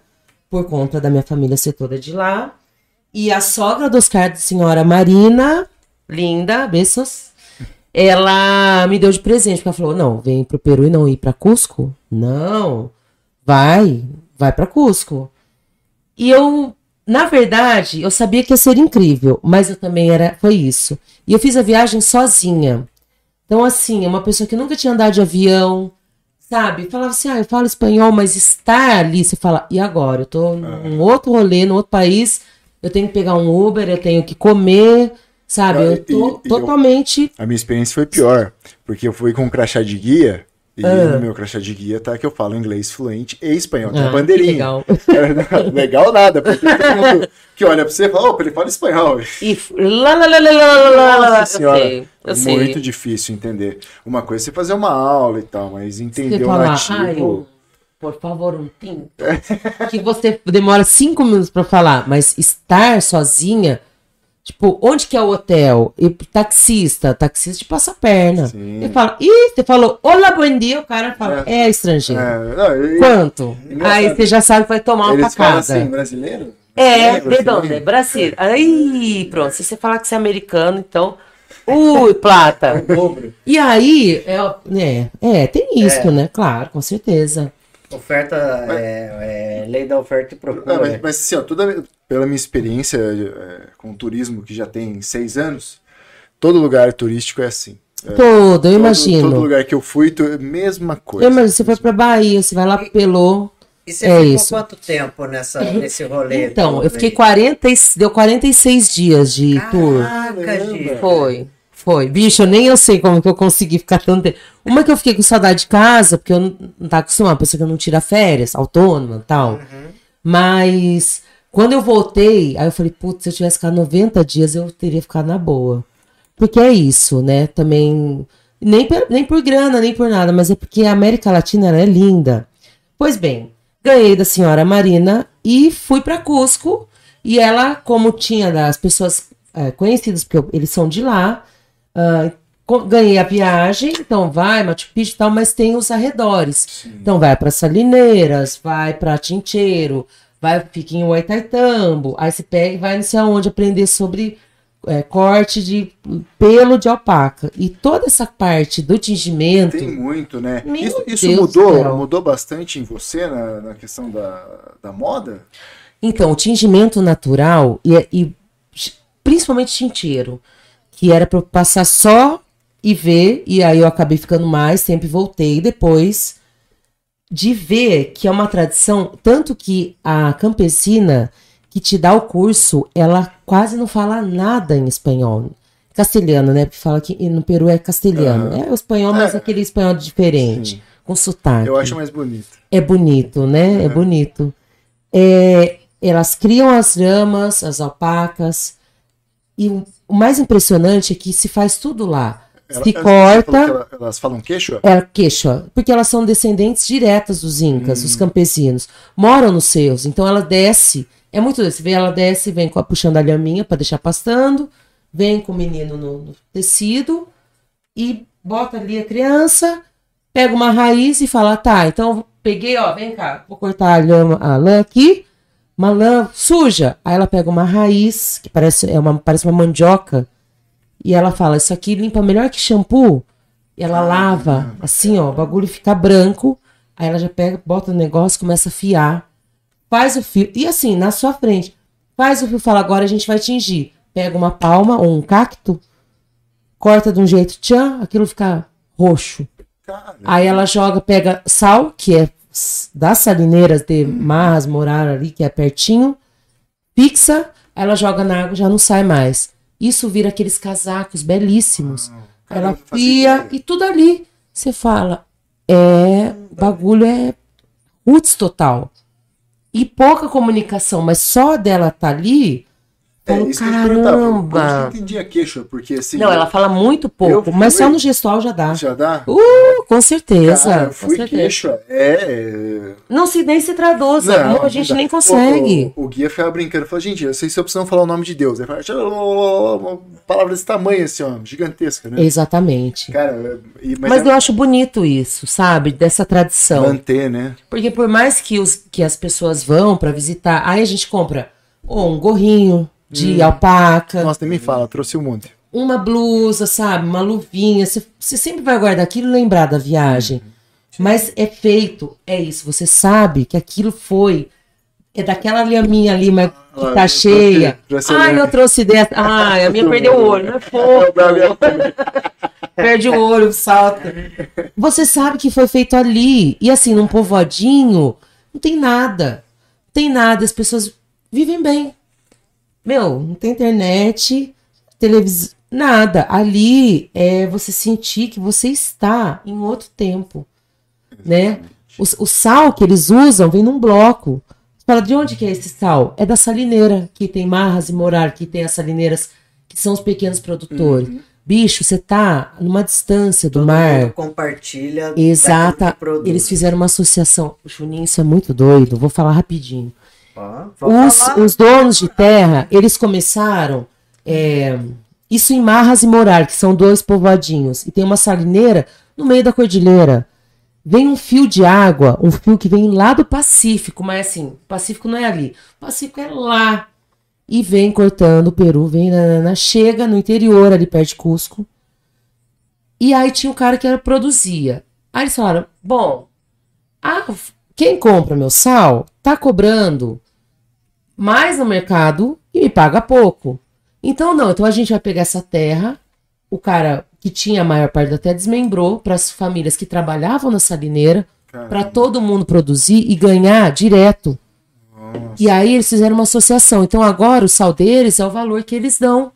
por conta da minha família ser toda de lá. E a sogra do Oscar, senhora Marina, linda, beijos, ela me deu de presente, porque ela falou: não, vem pro Peru e não ir para Cusco? Não, vai, vai para Cusco. E eu, na verdade, eu sabia que ia ser incrível, mas eu também era, foi isso. E eu fiz a viagem sozinha. Então, assim, é uma pessoa que nunca tinha andado de avião, sabe? Falava assim, ah, eu falo espanhol, mas estar ali, você fala, e agora? Eu tô num outro rolê, num outro país, eu tenho que pegar um Uber, eu tenho que comer, sabe? Ah, Eu e- tô e eu- totalmente. A minha experiência foi pior, porque eu fui com um crachá de guia, e ah. no meu crachá de guia tá que eu falo inglês fluente e espanhol. Tem é ah, bandeirinha. Legal. É, legal nada, porque que olha pra você e fala, opa, ele fala espanhol. E lá, lá, lá, lá, lá, lá, lá. Muito difícil entender. Uma coisa é você fazer uma aula e tal, mas entender o nativo... Por favor, um tinto. que você demora cinco minutos para falar, mas estar sozinha tipo, onde que é o hotel? E taxista, taxista te passa a perna. Sim. Ele fala, ih, você falou, olá, bom dia, o cara fala, é, estrangeiro. É, não, Quanto? Aí você já sabe que vai tomar uma facada. assim, brasileiro? É, Brasileiro, de onde? Brasil. Aí, pronto. Se você falar que você é americano, então. Ui, plata. Dobro. E aí, é, é, é, tem isso, né? Claro, com certeza. Oferta, é, é, lei da oferta e Ah, mas, procura. mas assim, ó, toda, pela minha experiência é, com turismo, que já tem seis anos, todo lugar turístico é assim. É, Todo, eu todo- imagino. Todo lugar que eu fui, tu- mesma coisa. Eu imagino, você foi pra Bahia, você vai lá pro Pelô. E você é ficou isso. quanto tempo nessa, nesse rolê? Então, eu fiquei aí? 40, e- deu 46 dias de tour. Caraca, Gi. Foi, foi. Bicho, eu nem eu sei como que eu consegui ficar tanto tempo. Uma que eu fiquei com saudade de casa, porque eu não, não tá acostumada, pessoa que eu não tira férias, autônoma e tal. Mas Quando eu voltei, aí eu falei, putz, se eu tivesse ficado 90 dias, eu teria ficado na boa. Porque é isso, né? Também. Nem, per- nem por grana, nem por nada, mas é porque a América Latina é linda. Pois bem, ganhei da senhora Marina e fui para Cusco. E ela, como tinha das pessoas é, conhecidas, porque eu- eles são de lá, co- ganhei a viagem, então vai, Machu Picchu e tal, mas tem os arredores. Então vai para Salineiras, vai para Tincheiro, vai, fica em Huaytaitambo, aí você pega e vai não sei aonde aprender sobre é, corte de pelo de alpaca. E toda essa parte do tingimento. Tem muito, né? Meu Isso, isso mudou, mudou bastante em você na, na questão da, da moda? Então, o tingimento natural e, e principalmente tinteiro, que era para passar só e ver, e aí eu acabei ficando mais tempo e voltei depois de ver que é uma tradição, tanto que a campesina que te dá o curso, ela quase não fala nada em espanhol. Castelhano, né? Porque fala que no Peru é castelhano. É o espanhol, mas É. aquele espanhol diferente, Sim. com sotaque. Eu acho mais bonito. É bonito, né? É Uhum. bonito. É, elas criam as ramas, as alpacas. E o, mais impressionante é que se faz tudo lá. Ela- se corta, ela- elas falam queixo? é queixo, porque elas são descendentes diretas dos incas, Hum. dos campesinos. Moram nos seus, então ela desce. É muito. Você vê, ela desce, vem com a- puxando a lhaminha para deixar pastando, vem com o menino no, no tecido e bota ali a criança, pega uma raiz e fala: tá, então peguei, ó, vem cá, vou cortar a, lhama, a lã aqui, uma lã suja. Aí ela pega uma raiz, que parece, é uma, parece uma mandioca, e ela fala: Isso aqui limpa melhor que shampoo. E ela lava, assim, ó, o bagulho fica branco. Aí ela já pega, bota no negócio, começa a fiar. Faz o fio. E assim, na sua frente. Faz o fio, fala, agora a gente vai tingir. Pega uma palma ou um cacto, corta de um jeito, tchan, aquilo fica roxo. Aí ela joga, pega sal, que é das salineiras de Marras, Morar ali, que é pertinho, fixa, ela joga na água já não sai mais. Isso vira aqueles casacos belíssimos. cara, ela fia e tudo ali. Você fala, é. O bagulho é roots total. E pouca comunicação, mas só dela tá ali. É isso por que eu caramba. entendi a queixo, porque assim. Não, ela fala muito pouco, Eu mas só no gestual já dá. Já dá? Uh, com certeza. Cara, eu com fui certeza. queixo. É. Não se nem se traduz, Não, amor, a não gente nem consegue. O, o, o guia ficava brincando, falou, gente, eu sei se eu preciso falar o nome de Deus. Ele fala, uma palavra desse tamanho, assim, ó, gigantesca, né? Exatamente. Cara, e- mas, Mas é eu acho bonito isso, sabe? Dessa tradição. manter, né? Porque por mais que, os, que as pessoas vão pra visitar, aí a gente compra ou um gorrinho de alpaca, Nossa, nem me fala, trouxe um monte. uma blusa, sabe? Uma luvinha. Você, sempre vai guardar aquilo e lembrar da viagem. Mas é feito, é isso. Você sabe que aquilo foi. É daquela lhaminha ali, mas que Ah, tá eu trouxe- cheia. trouxe Ai, eu trouxe dessa. Ai, a minha perdeu o olho, não é fofo. Perde o olho, salta. Você sabe que foi feito ali. E assim, num povoadinho, não tem nada. Não tem nada. As pessoas vivem bem. Meu, não tem internet, televisão, nada. Ali é você sentir que você está em outro tempo, né? O, o sal que eles usam vem num bloco. Você fala, de onde que é esse sal? É da salineira, que tem Marras e Morar, que tem as salineiras, que são os pequenos produtores. Bicho, você tá numa distância do Todo mar. compartilha. Exata. Eles fizeram uma associação. Juninho, isso é muito doido. Vou falar rapidinho. Os, os donos de terra, eles começaram. é, isso em Marras e Morar, que são dois povoadinhos. E tem uma salineira no meio da cordilheira. Vem um fio de água, um fio que vem lá do Pacífico, mas assim, o Pacífico não é ali. O Pacífico é lá. E vem cortando o Peru, vem chega no interior, ali perto de Cusco. E aí tinha um cara que era, produzia. Aí eles falaram: bom, ah, quem compra meu sal tá cobrando mais no mercado e me paga pouco. Então não, então a gente vai pegar essa terra, o cara que tinha a maior parte da terra desmembrou para as famílias que trabalhavam na salineira, para todo mundo produzir e ganhar direto. E aí eles fizeram uma associação. Então agora o sal deles é o valor que eles dão.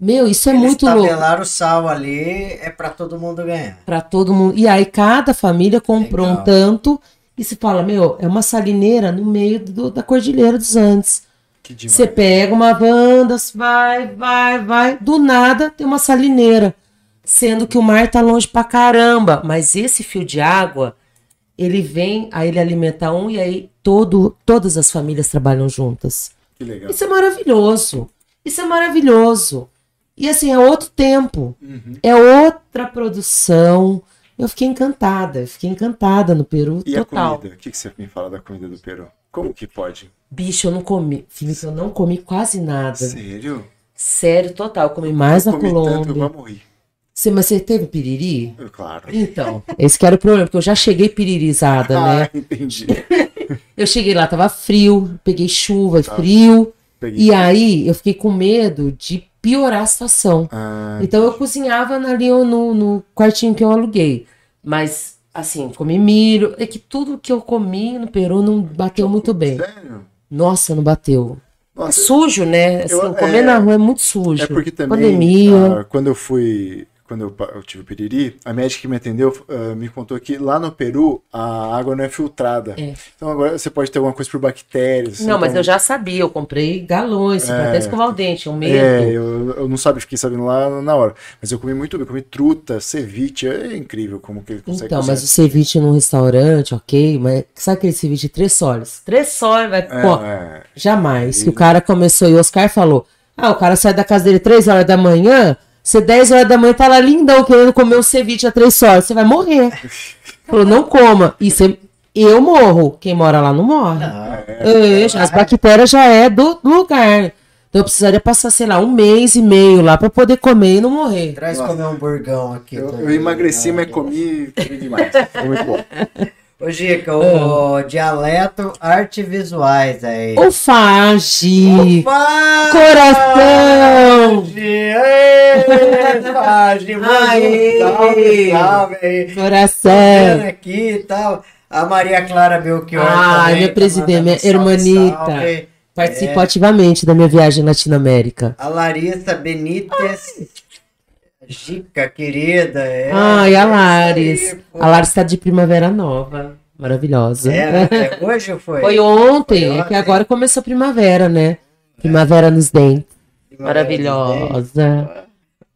Meu, isso é Eles muito louco. o sal ali, é pra todo mundo ganhar. Pra todo mundo. E aí cada família comprou Legal. um tanto e se fala, meu, é uma salineira no meio do- da cordilheira dos Andes. Você pega uma banda, vai, vai, vai. Do nada tem uma salineira. Sendo que o mar tá longe pra caramba. Mas esse fio de água, ele vem, aí ele alimenta um e aí todo, todas as famílias trabalham juntas. Que legal. Isso é maravilhoso. Isso é maravilhoso. E assim, é outro tempo. Uhum. É outra produção. Eu fiquei encantada. eu Fiquei encantada no Peru E total. a comida? O que, que você me fala da comida do Peru? Como que pode? Bicho, eu não comi. Felipe, eu não comi quase nada. Sério? Sério, total. Eu comi mais eu na comi tanto, eu Colômbia. vou morrer. Você, mas você teve piriri? Claro. Então, esse que era o problema, porque eu já cheguei piririzada, né? Ah, entendi. Eu cheguei lá, tava frio, peguei chuva, Tá. frio, Peguei. e aí eu fiquei com medo de piorar a situação. Ah, Então eu cozinhava ali no, no quartinho que eu aluguei. Mas, assim, comi milho. É que tudo que eu comi no Peru não bateu muito bem. Sério? Nossa, não bateu. É Nossa, sujo, né? Assim, Eu- comer é- na rua é muito sujo. É porque também, Pandemia. ah, quando eu fui, quando eu, eu tive piriri, a médica que me atendeu ah, me contou que lá no Peru a água não é filtrada. É. Então agora você pode ter alguma coisa por bactérias. Não, mas então- eu já sabia, eu comprei galões, É. até escovar o dente, um medo. É, eu, eu não sabia, fiquei sabendo lá na hora. Mas eu comi muito bem, comi truta, ceviche, é incrível como que ele consegue Então, mas o ceviche num restaurante, ok, mas sabe aquele ceviche de três soles? Três soles, vai. É, pô, é. jamais. Que o cara começou e o Oscar falou: Ah, o cara sai da casa dele três horas da manhã, você 10 horas da manhã tá lá lindão querendo comer o ceviche a três soles, você vai morrer. Falou, não coma. E você, eu morro. Quem mora lá não morre. É, as bactérias já é do, do lugar. Então eu precisaria passar, sei lá, um mês e meio lá pra poder comer e não morrer. Traz comer um burgão aqui. Eu, também. eu emagreci, mas comi, comi demais. Foi muito bom. Ô, Gica, o dialeto arte visuais aí. O Fage. Coração! Fage, salve, Coração. aqui e tal. A Maria Clara Belchior Ah, também minha tá presidente, minha hermanita. salve. Participou ativamente da minha viagem Latinoamérica. A Larissa Benítez. Gica, querida. É, Ai, a aí, pô. A Lares tá de primavera nova. Maravilhosa. É, né? É hoje ou foi? Foi ontem, Foi é que agora começou a primavera, né? Primavera nos dentes. Maravilhosa.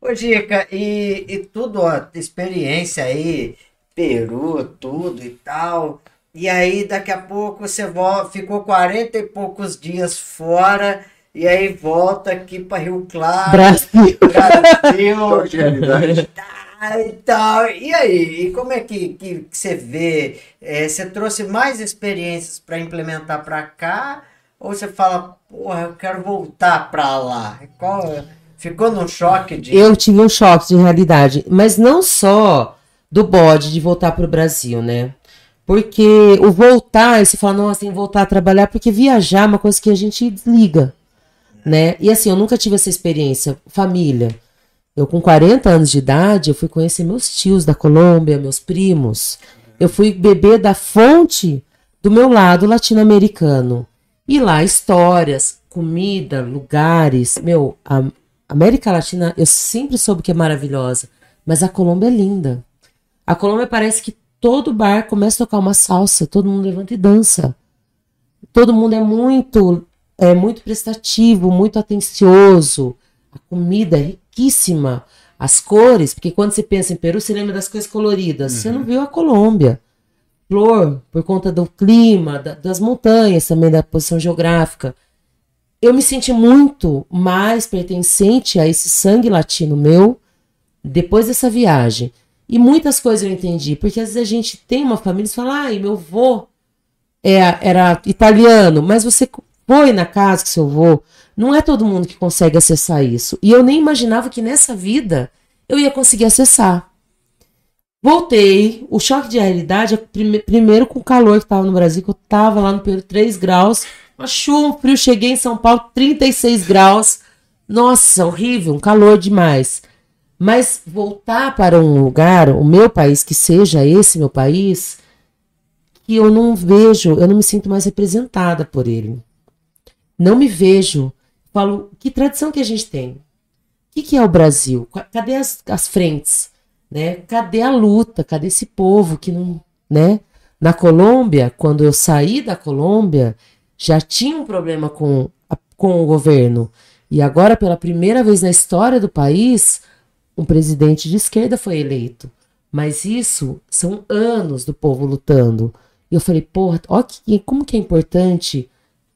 Ô, Gica, e, e tudo, ó, experiência aí, Peru, tudo e tal. E aí, daqui a pouco, você volta, ficou 40 e poucos dias fora, e aí volta aqui para Rio Claro, Brasil. Brasil. De realidade. tá, e tal. E aí, e como é que, que, que você vê? É, você trouxe mais experiências para implementar para cá? Ou você fala, porra, eu quero voltar para lá? Qual, ficou num choque de. Eu tive um choque de realidade, mas não só do bode de voltar para o Brasil, né? Porque o voltar, você fala, nossa, tem que voltar a trabalhar, porque viajar é uma coisa que a gente desliga, né? E assim, eu nunca tive essa experiência. Família. Eu, com 40 anos de idade, eu fui conhecer meus tios da Colômbia, meus primos. Eu fui beber da fonte do meu lado latino-americano. E lá, histórias, comida, lugares. Meu, a América Latina, eu sempre soube que é maravilhosa, mas a Colômbia é linda. A Colômbia parece que todo bar começa a tocar uma salsa, todo mundo levanta e dança. Todo mundo é muito, é muito prestativo, muito atencioso. A comida é riquíssima. As cores, porque quando você pensa em Peru, você lembra das coisas coloridas. Você não viu a Colômbia. Flor, por conta do clima, da- das montanhas também, da posição geográfica. Eu me senti muito mais pertencente a esse sangue latino meu depois dessa viagem. E muitas coisas eu entendi, porque às vezes a gente tem uma família e fala, ai, meu avô é- era italiano, mas você foi na casa que seu avô. Não é todo mundo que consegue acessar isso. E eu nem imaginava que nessa vida eu ia conseguir acessar. Voltei, o choque de realidade é prime- primeiro com o calor que tava no Brasil, que eu tava lá no Peru 3 graus, uma chuva, um frio, cheguei em São Paulo 36 graus. Nossa, horrível, um calor demais. Mas voltar para um lugar, o meu país, que seja esse meu país, que eu não vejo, eu não me sinto mais representada por ele. Não me vejo. Falo, que tradição que a gente tem? O que, que é o Brasil? Cadê as, as frentes? Né? Cadê a luta? Cadê esse povo que não. Né? Na Colômbia, quando eu saí da Colômbia, já tinha um problema com, com o governo. E agora, pela primeira vez na história do país, um presidente de esquerda foi eleito. Mas isso são anos do povo lutando. E eu falei, porra, ó, que, como que é importante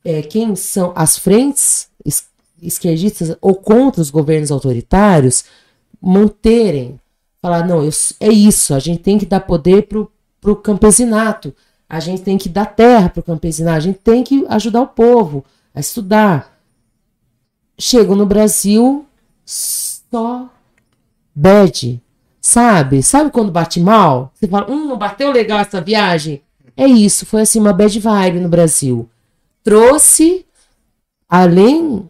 é, quem são as frentes es, esquerdistas ou contra os governos autoritários manterem, falar, não, eu, é isso, a gente tem que dar poder pro, pro campesinato, a gente tem que dar terra pro campesinato, a gente tem que ajudar o povo a estudar. Chego no Brasil, só bad, sabe? Sabe quando bate mal? Você fala, hum, bateu legal essa viagem? É isso, foi assim uma bad vibe no Brasil. Trouxe, além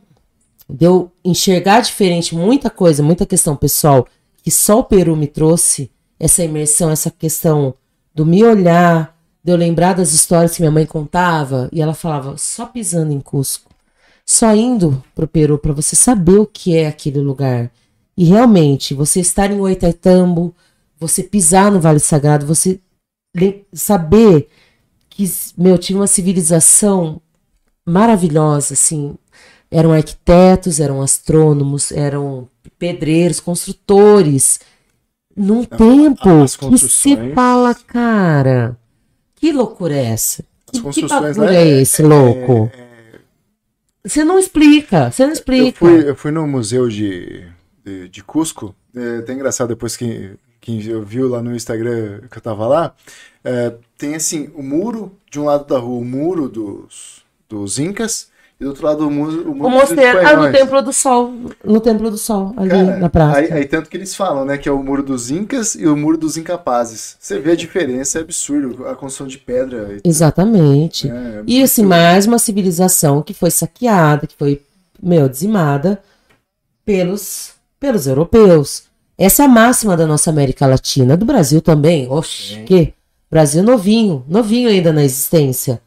de eu enxergar diferente muita coisa, muita questão pessoal, que só o Peru me trouxe, essa imersão, essa questão do me olhar, de eu lembrar das histórias que minha mãe contava, e ela falava, só pisando em Cusco, só indo pro Peru para você saber o que é aquele lugar. E realmente, você estar em Oitaitambo, você pisar no Vale Sagrado, você saber que, meu, tinha uma civilização maravilhosa, assim. Eram arquitetos, eram astrônomos, eram pedreiros, construtores. Num tempo que se fala, cara, que loucura é essa? Que, que bagulho né, é esse, louco? É, é... Você não explica, você não explica. Eu fui, eu fui no museu de de, de Cusco. É até engraçado depois que quem viu lá no Instagram que eu tava lá, é, tem assim, o muro de um lado da rua, o muro dos, dos Incas, e do outro lado o muro, o muro o mosteiro, ah, no Templo do Sol, no Templo do Sol, ali Cara, na praça. Aí, aí, tanto que eles falam, né, que é o muro dos Incas e o muro dos Incapazes. Você vê a diferença, é absurdo, a construção de pedra. Exatamente. É, é e assim, mais uma civilização que foi saqueada, que foi, meu, dizimada pelos pelos europeus. Essa é a máxima da nossa América Latina, do Brasil também. Oxe, que Brasil novinho, novinho ainda na existência.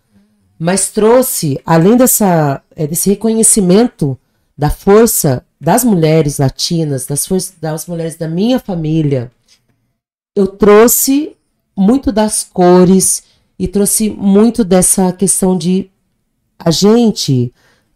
Mas trouxe, além dessa, é, desse reconhecimento da força das mulheres latinas, das, forças, das mulheres da minha família, eu trouxe muito das cores e trouxe muito dessa questão de a gente,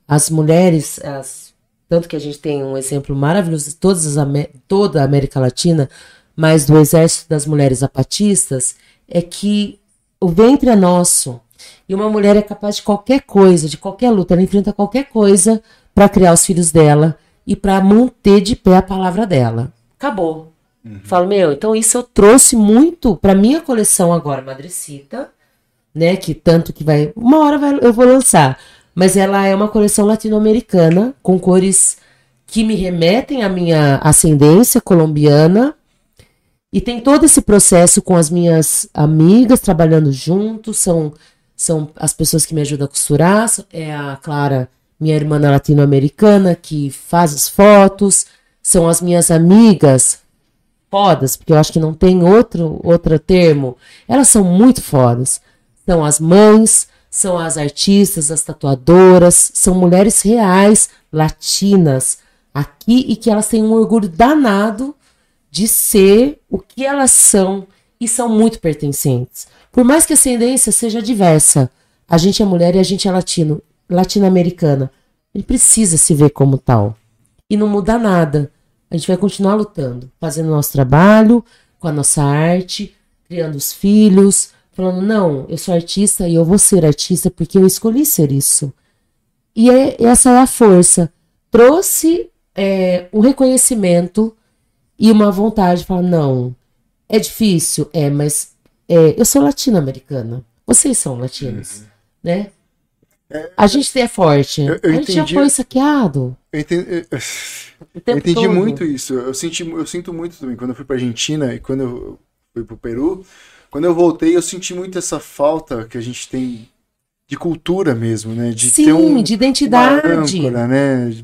as mulheres, as tanto que a gente tem um exemplo maravilhoso de todas as, toda a América Latina, mas do Exército das Mulheres Zapatistas, é que o ventre é nosso. E uma mulher é capaz de qualquer coisa, de qualquer luta, ela enfrenta qualquer coisa para criar os filhos dela e para manter de pé a palavra dela. Acabou. Uhum. Falo, meu, então isso eu trouxe muito para minha coleção agora, Madrecita, né? Que tanto que vai. Uma hora vai, eu vou lançar. Mas ela é uma coleção latino-americana, com cores que me remetem à minha ascendência colombiana. E tem todo esse processo com as minhas amigas trabalhando juntos, são, são as pessoas que me ajudam a costurar, é a Clara, minha irmã latino-americana, que faz as fotos, são as minhas amigas fodas, porque eu acho que não tem outro, outro termo, elas são muito fodas. São as mães, são as artistas, as tatuadoras, são mulheres reais, latinas, aqui e que elas têm um orgulho danado de ser o que elas são e são muito pertencentes. Por mais que a ascendência seja diversa, a gente é mulher e a gente é latino, latino-americana. Gente precisa se ver como tal. E não muda nada. A gente vai continuar lutando, fazendo nosso trabalho, com a nossa arte, criando os filhos, falando: não, eu sou artista e eu vou ser artista porque eu escolhi ser isso. E é, essa é a força. Trouxe é, um reconhecimento e uma vontade de falar: não, é difícil, é, mas é, eu sou latino-americana. Vocês são latinos, uhum. né? É, a gente é forte. Eu, eu a gente entendi, já foi saqueado. Eu entendi, eu entendi muito isso. Eu, senti, eu sinto muito também. Quando eu fui pra Argentina e quando eu fui pro Peru, quando eu voltei, eu senti muito essa falta que a gente tem de cultura mesmo, né? De Sim, ter um, de identidade. Âncora, né?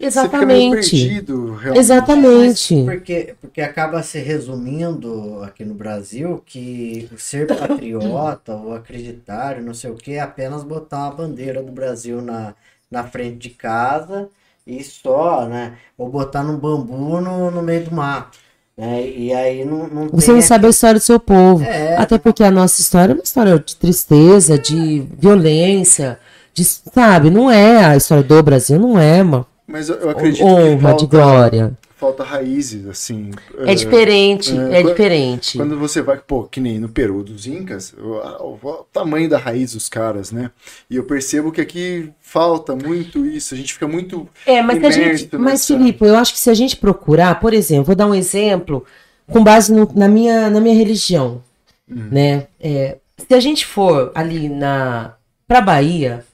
Exatamente. Perdido, Exatamente. Porque, porque acaba se resumindo aqui no Brasil que o ser patriota ou acreditar, não sei o que, é apenas botar a bandeira do Brasil na, na frente de casa e só, né? Ou botar num bambu no, no meio do mato. É, e aí não, não Você não sabe a história do seu povo. É. Até porque a nossa história é uma história de tristeza, de violência, de- sabe, não é a história do Brasil, não é uma Mas eu, eu acredito que honra falta, de glória. falta raízes, assim. É diferente, é, é diferente. Quando você vai, pô, que nem no Peru dos Incas, o, o- o tamanho da raiz dos caras, né? E eu percebo que aqui falta muito isso, a gente fica muito. É, mas, a gente, imerso mas nessa- Filipe, eu acho que se a gente procurar, por exemplo, vou dar um exemplo com base no- na, minha, na minha religião, né? É, se a gente for ali na para Bahia,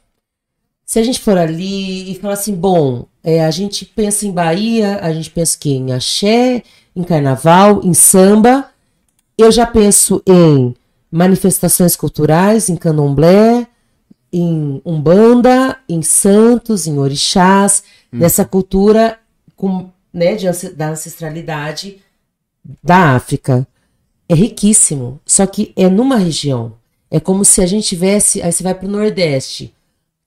se a gente for ali e falar assim, bom, é, a gente pensa em Bahia, a gente pensa que em axé, em carnaval, em samba, eu já penso em manifestações culturais, em candomblé, em umbanda, em santos, em orixás, nessa cultura com, né, de da ancestralidade da África. É riquíssimo, só que é numa região. É como se a gente tivesse, aí você vai para o Nordeste.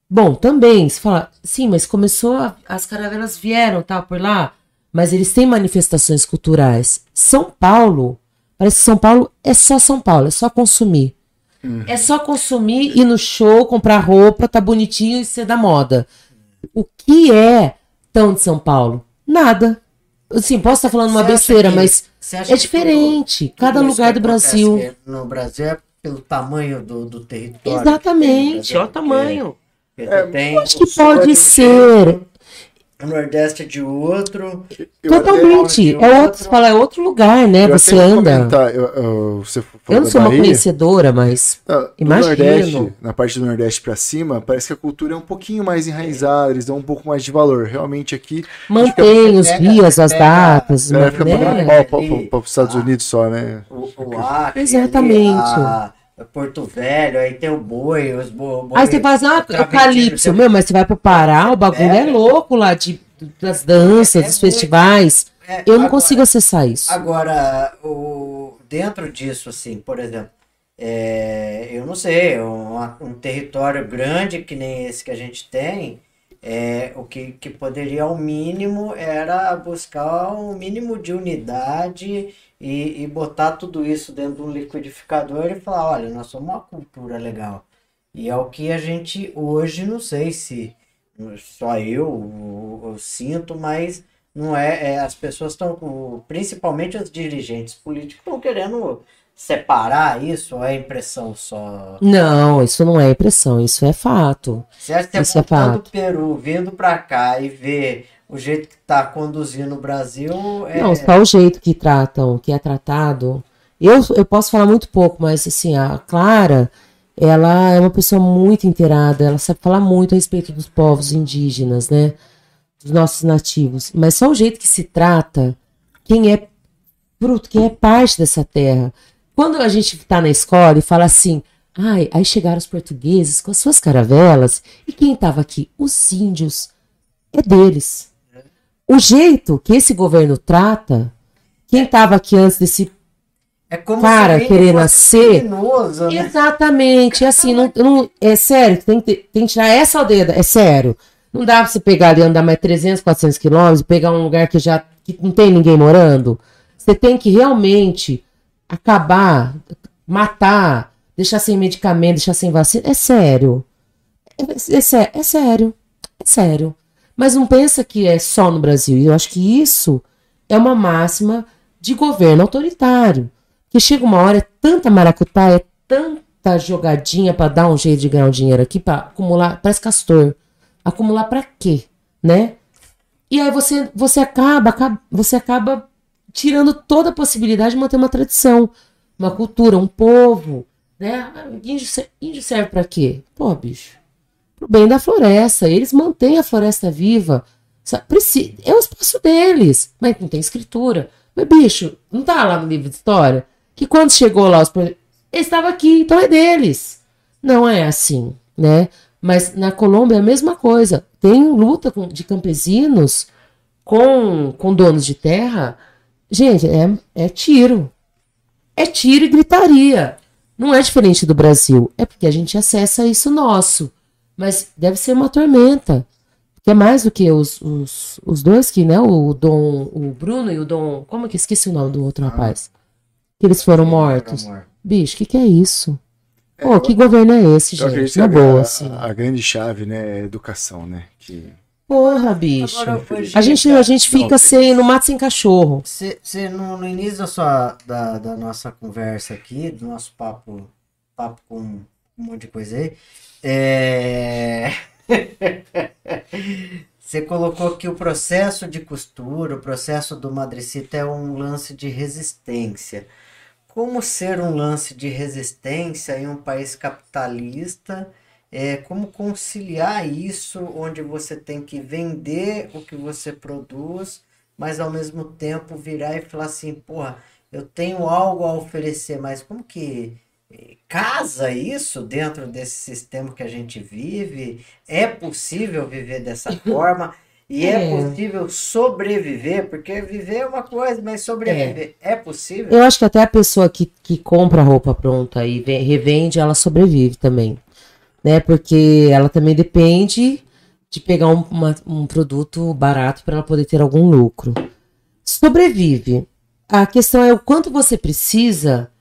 Bom, também, você fala, sim, mas começou, a- as caravelas vieram, tá, por lá, mas eles têm manifestações culturais. São Paulo, parece que São Paulo é só São Paulo, é só consumir. É só consumir, ir no show, comprar roupa, tá bonitinho e ser da moda. O que é tão de São Paulo? Nada. Assim, posso estar falando uma besteira, que- mas é diferente. tudo- Cada lugar do Brasil. No Brasil é pelo tamanho do, do território. Exatamente, Olha olha o tamanho. Tem Acho que é pode de ser. O Nordeste é de outro. Eu Totalmente. até- É outro, fala, é outro lugar, né? eu você anda. comentar, eu, eu- você Eu não sou uma Bahia. conhecedora, mas. Ah, no Imagino. Nordeste, na parte do Nordeste pra cima, parece que a cultura é um pouquinho mais enraizada, eles dão um pouco mais de valor. Realmente aqui, Mantém os pega- dias, as pega- datas, é, fica né? mandando pau para os Estados Unidos só, né? O, o Acre, Exatamente. ali, a- a Porto Velho, aí tem o boi, os bo, boi Aí você faz, ah, o Traventino, Calypso, tem- meu, mas você vai pro Pará, o bagulho é, É. louco lá de, das danças, É dos muito- festivais. é, Eu não agora- consigo acessar isso. Agora, o, dentro disso, assim, por exemplo, é, eu não sei, um, um território grande que nem esse que a gente tem, é, o que, que poderia, ao mínimo, era buscar um mínimo de unidade e, e botar tudo isso dentro de um liquidificador e falar, olha, nós somos uma cultura legal. E é o que a gente hoje, não sei se só eu, eu, eu sinto, mas não é, é, as pessoas estão, principalmente os dirigentes políticos, estão querendo separar isso ou é impressão só? Não, isso não é impressão, isso é fato. Acha que Isso é fato. do Peru, vindo pra cá e ver o jeito que tá conduzindo o Brasil, é, Não, só o jeito que tratam, que é tratado. Eu, eu posso falar muito pouco, mas assim, a Clara, ela é uma pessoa muito inteirada, ela sabe falar muito a respeito dos povos indígenas, né? Dos nossos nativos. Mas só o jeito que se trata, quem é fruto, quem é parte dessa terra. Quando a gente tá na escola e fala assim, ai, aí chegaram os portugueses com as suas caravelas, e quem tava aqui? Os índios. É deles. O jeito que esse governo trata, quem tava aqui antes desse é cara nascer- criminoso, né? Exatamente, assim, não, não- é sério, tem que, tem que tirar essa aldeia, é sério. Não dá pra você pegar ali, andar mais 300, 400 quilômetros, pegar um lugar que já que não tem ninguém morando. Você tem que realmente acabar, matar, deixar sem medicamento, deixar sem vacina. É sério. É, é sé- é sério. É sério. Mas não pensa que é só no Brasil. E eu acho que isso é uma máxima de governo autoritário. Que chega uma hora, é tanta maracutaia, é tanta jogadinha pra dar um jeito de ganhar um dinheiro aqui, pra acumular, parece castor. Acumular pra quê, né? E aí você, você acaba, acaba- você acaba tirando toda a possibilidade de manter uma tradição, uma cultura, um povo, né? Ah, Índio, índio serve pra quê? Pô, bicho, pro bem da floresta. Eles mantêm a floresta viva. É o espaço deles, mas não tem escritura. Mas, bicho, não tá lá no livro de história? Que quando chegou lá, os... estava aqui, então é deles. Não é assim, né? Mas na Colômbia é a mesma coisa. Tem luta de campesinos com, com donos de terra. Gente, é, é tiro. É tiro e gritaria. Não é diferente do Brasil. É porque a gente acessa isso nosso. Mas deve ser uma tormenta. Que é mais do que os, os, os dois que, né? O Dom, o Bruno e o Dom. Como é que esqueci o nome do outro rapaz? Que eles foram mortos. Bicho, o que, que é isso? Pô, que governo é esse, gente? que Na a, boa, a- assim. a grande chave, né, é a educação, né? Que Porra, bicho. A gente, a gente Não, fica sem, no mato sem cachorro. Você, você, no, no início da, sua, da, da nossa conversa aqui, do nosso papo, papo com um monte de coisa aí, é... você colocou que o processo de costura, o processo do madrecita é um lance de resistência. Como ser um lance de resistência em um país capitalista? É, como conciliar isso, onde você tem que vender o que você produz, mas ao mesmo tempo virar e falar assim, porra, eu tenho algo a oferecer, mas como que casa isso dentro desse sistema que a gente vive? É possível viver dessa forma? E é, É. possível sobreviver? Porque viver é uma coisa, mas sobreviver é, possível? Eu acho que até a pessoa que, que compra roupa pronta e ve- revende, ela sobrevive também. Né? Porque ela também depende de pegar um, uma- um produto barato para ela poder ter algum lucro. Sobrevive. A questão é o quanto você precisa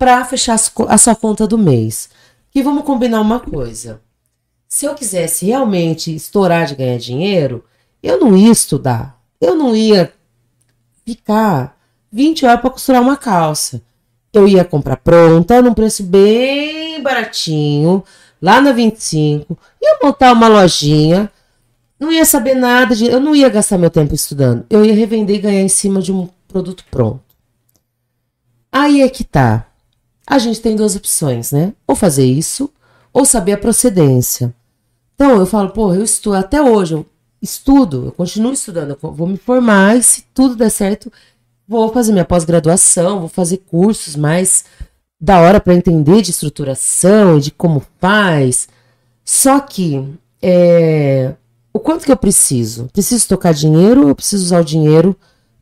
para fechar a sua conta do mês. E vamos combinar uma coisa. Se eu quisesse realmente estourar de ganhar dinheiro, eu não ia estudar. Eu não ia ficar 20 horas para costurar uma calça. Eu ia comprar pronta, num preço bem baratinho, lá na 25, ia montar uma lojinha, não ia saber nada de. Eu não ia gastar meu tempo estudando. Eu ia revender e ganhar em cima de um produto pronto. Aí é que tá. A gente tem duas opções, né? Ou fazer isso, ou saber a procedência. Então eu falo, pô, eu estudo até hoje, eu estudo, eu continuo estudando, eu vou me formar e se tudo der certo, vou fazer minha pós-graduação, vou fazer cursos mais da hora para entender de estruturação e de como faz. Só que é, o quanto que eu preciso? Preciso tocar dinheiro ou preciso usar o dinheiro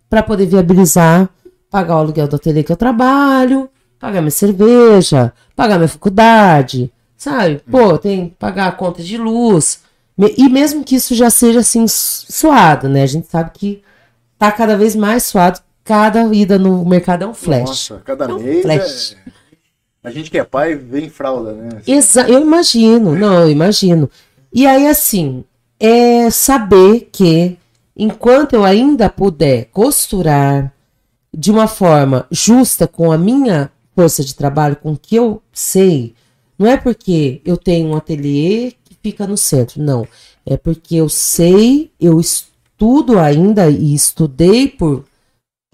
para poder viabilizar, pagar o aluguel do ateliê que eu trabalho, pagar minha cerveja, pagar minha faculdade, sabe? Pô, tem que pagar a conta de luz. E mesmo que isso já seja assim su- suado, né? A gente sabe que tá cada vez mais suado. Cada ida no mercado é um flash. Nossa, cada É um mês flash. é... A gente que é pai vem em fralda, né? Exa eu imagino, não, eu imagino. E aí, assim, é saber que enquanto eu ainda puder costurar de uma forma justa com a minha força de trabalho, com o que eu sei, não é porque eu tenho um ateliê que fica no centro, não. É porque eu sei, eu estudo ainda e estudei por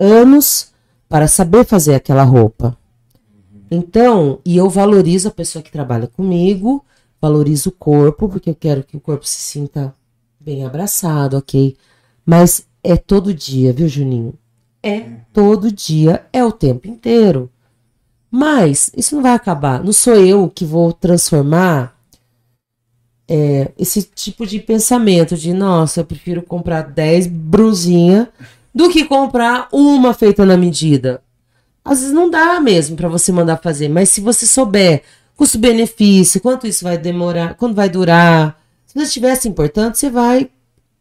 anos para saber fazer aquela roupa. Então, e eu valorizo a pessoa que trabalha comigo, valorizo o corpo, porque eu quero que o corpo se sinta bem abraçado, ok? Mas é todo dia, viu, Juninho? É todo dia, é o tempo inteiro. Mas isso não vai acabar. Não sou eu que vou transformar é, esse tipo de pensamento de, nossa, eu prefiro comprar 10 brusinhas do que comprar uma feita na medida. Às vezes não dá mesmo para você mandar fazer, mas se você souber custo-benefício, quanto isso vai demorar, quanto vai durar, se você tivesse importante, você vai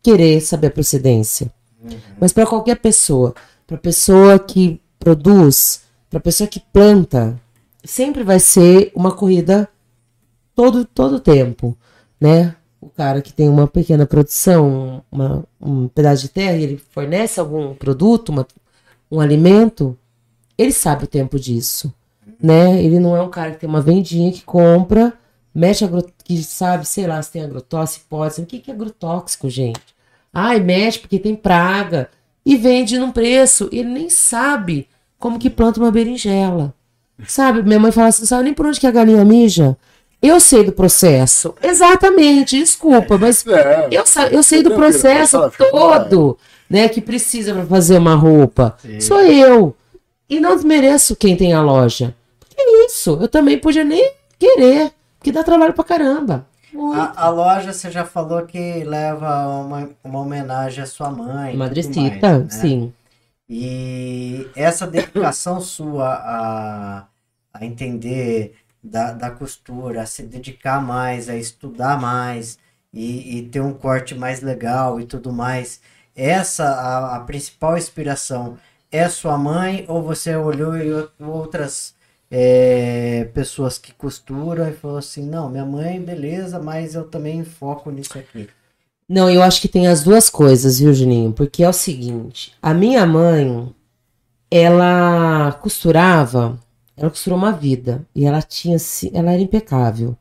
querer saber a procedência. Mas para qualquer pessoa, para pessoa que produz, para pessoa que planta, sempre vai ser uma corrida todo todo tempo, né? O cara que tem uma pequena produção, uma, um pedaço de terra, e ele fornece algum produto, uma, um alimento, ele sabe o tempo disso, né? Ele não é um cara que tem uma vendinha que compra, mexe que sabe, sei lá, se tem agrotóxico, pode, o que que é agrotóxico, gente? Ai, mexe porque tem praga e vende num preço, ele nem sabe como que planta uma berinjela. Sabe? Minha mãe fala assim, não sabe nem por onde que a galinha mija. Eu sei do processo. Exatamente, desculpa, mas É, eu, sa- eu sei do processo todo, né, que precisa para fazer uma roupa. Sim. Sou eu. E não desmereço quem tem a loja. Que isso? Eu também podia nem querer, porque dá trabalho pra caramba. A, a loja, você já falou que leva uma, uma homenagem à sua mãe. Madrecita, mais, né? sim. E essa dedicação sua a, a entender da, da costura, a se dedicar mais, a estudar mais e, e ter um corte mais legal e tudo mais, essa a, a principal inspiração é sua mãe ou você olhou em ou- outras é, pessoas que costuram e falou assim, não, minha mãe, beleza, mas eu também foco nisso aqui. Não, eu acho que tem as duas coisas, viu, Juninho? Porque é o seguinte, a minha mãe, ela costurava, ela costurou uma vida e ela tinha, ela era impecável.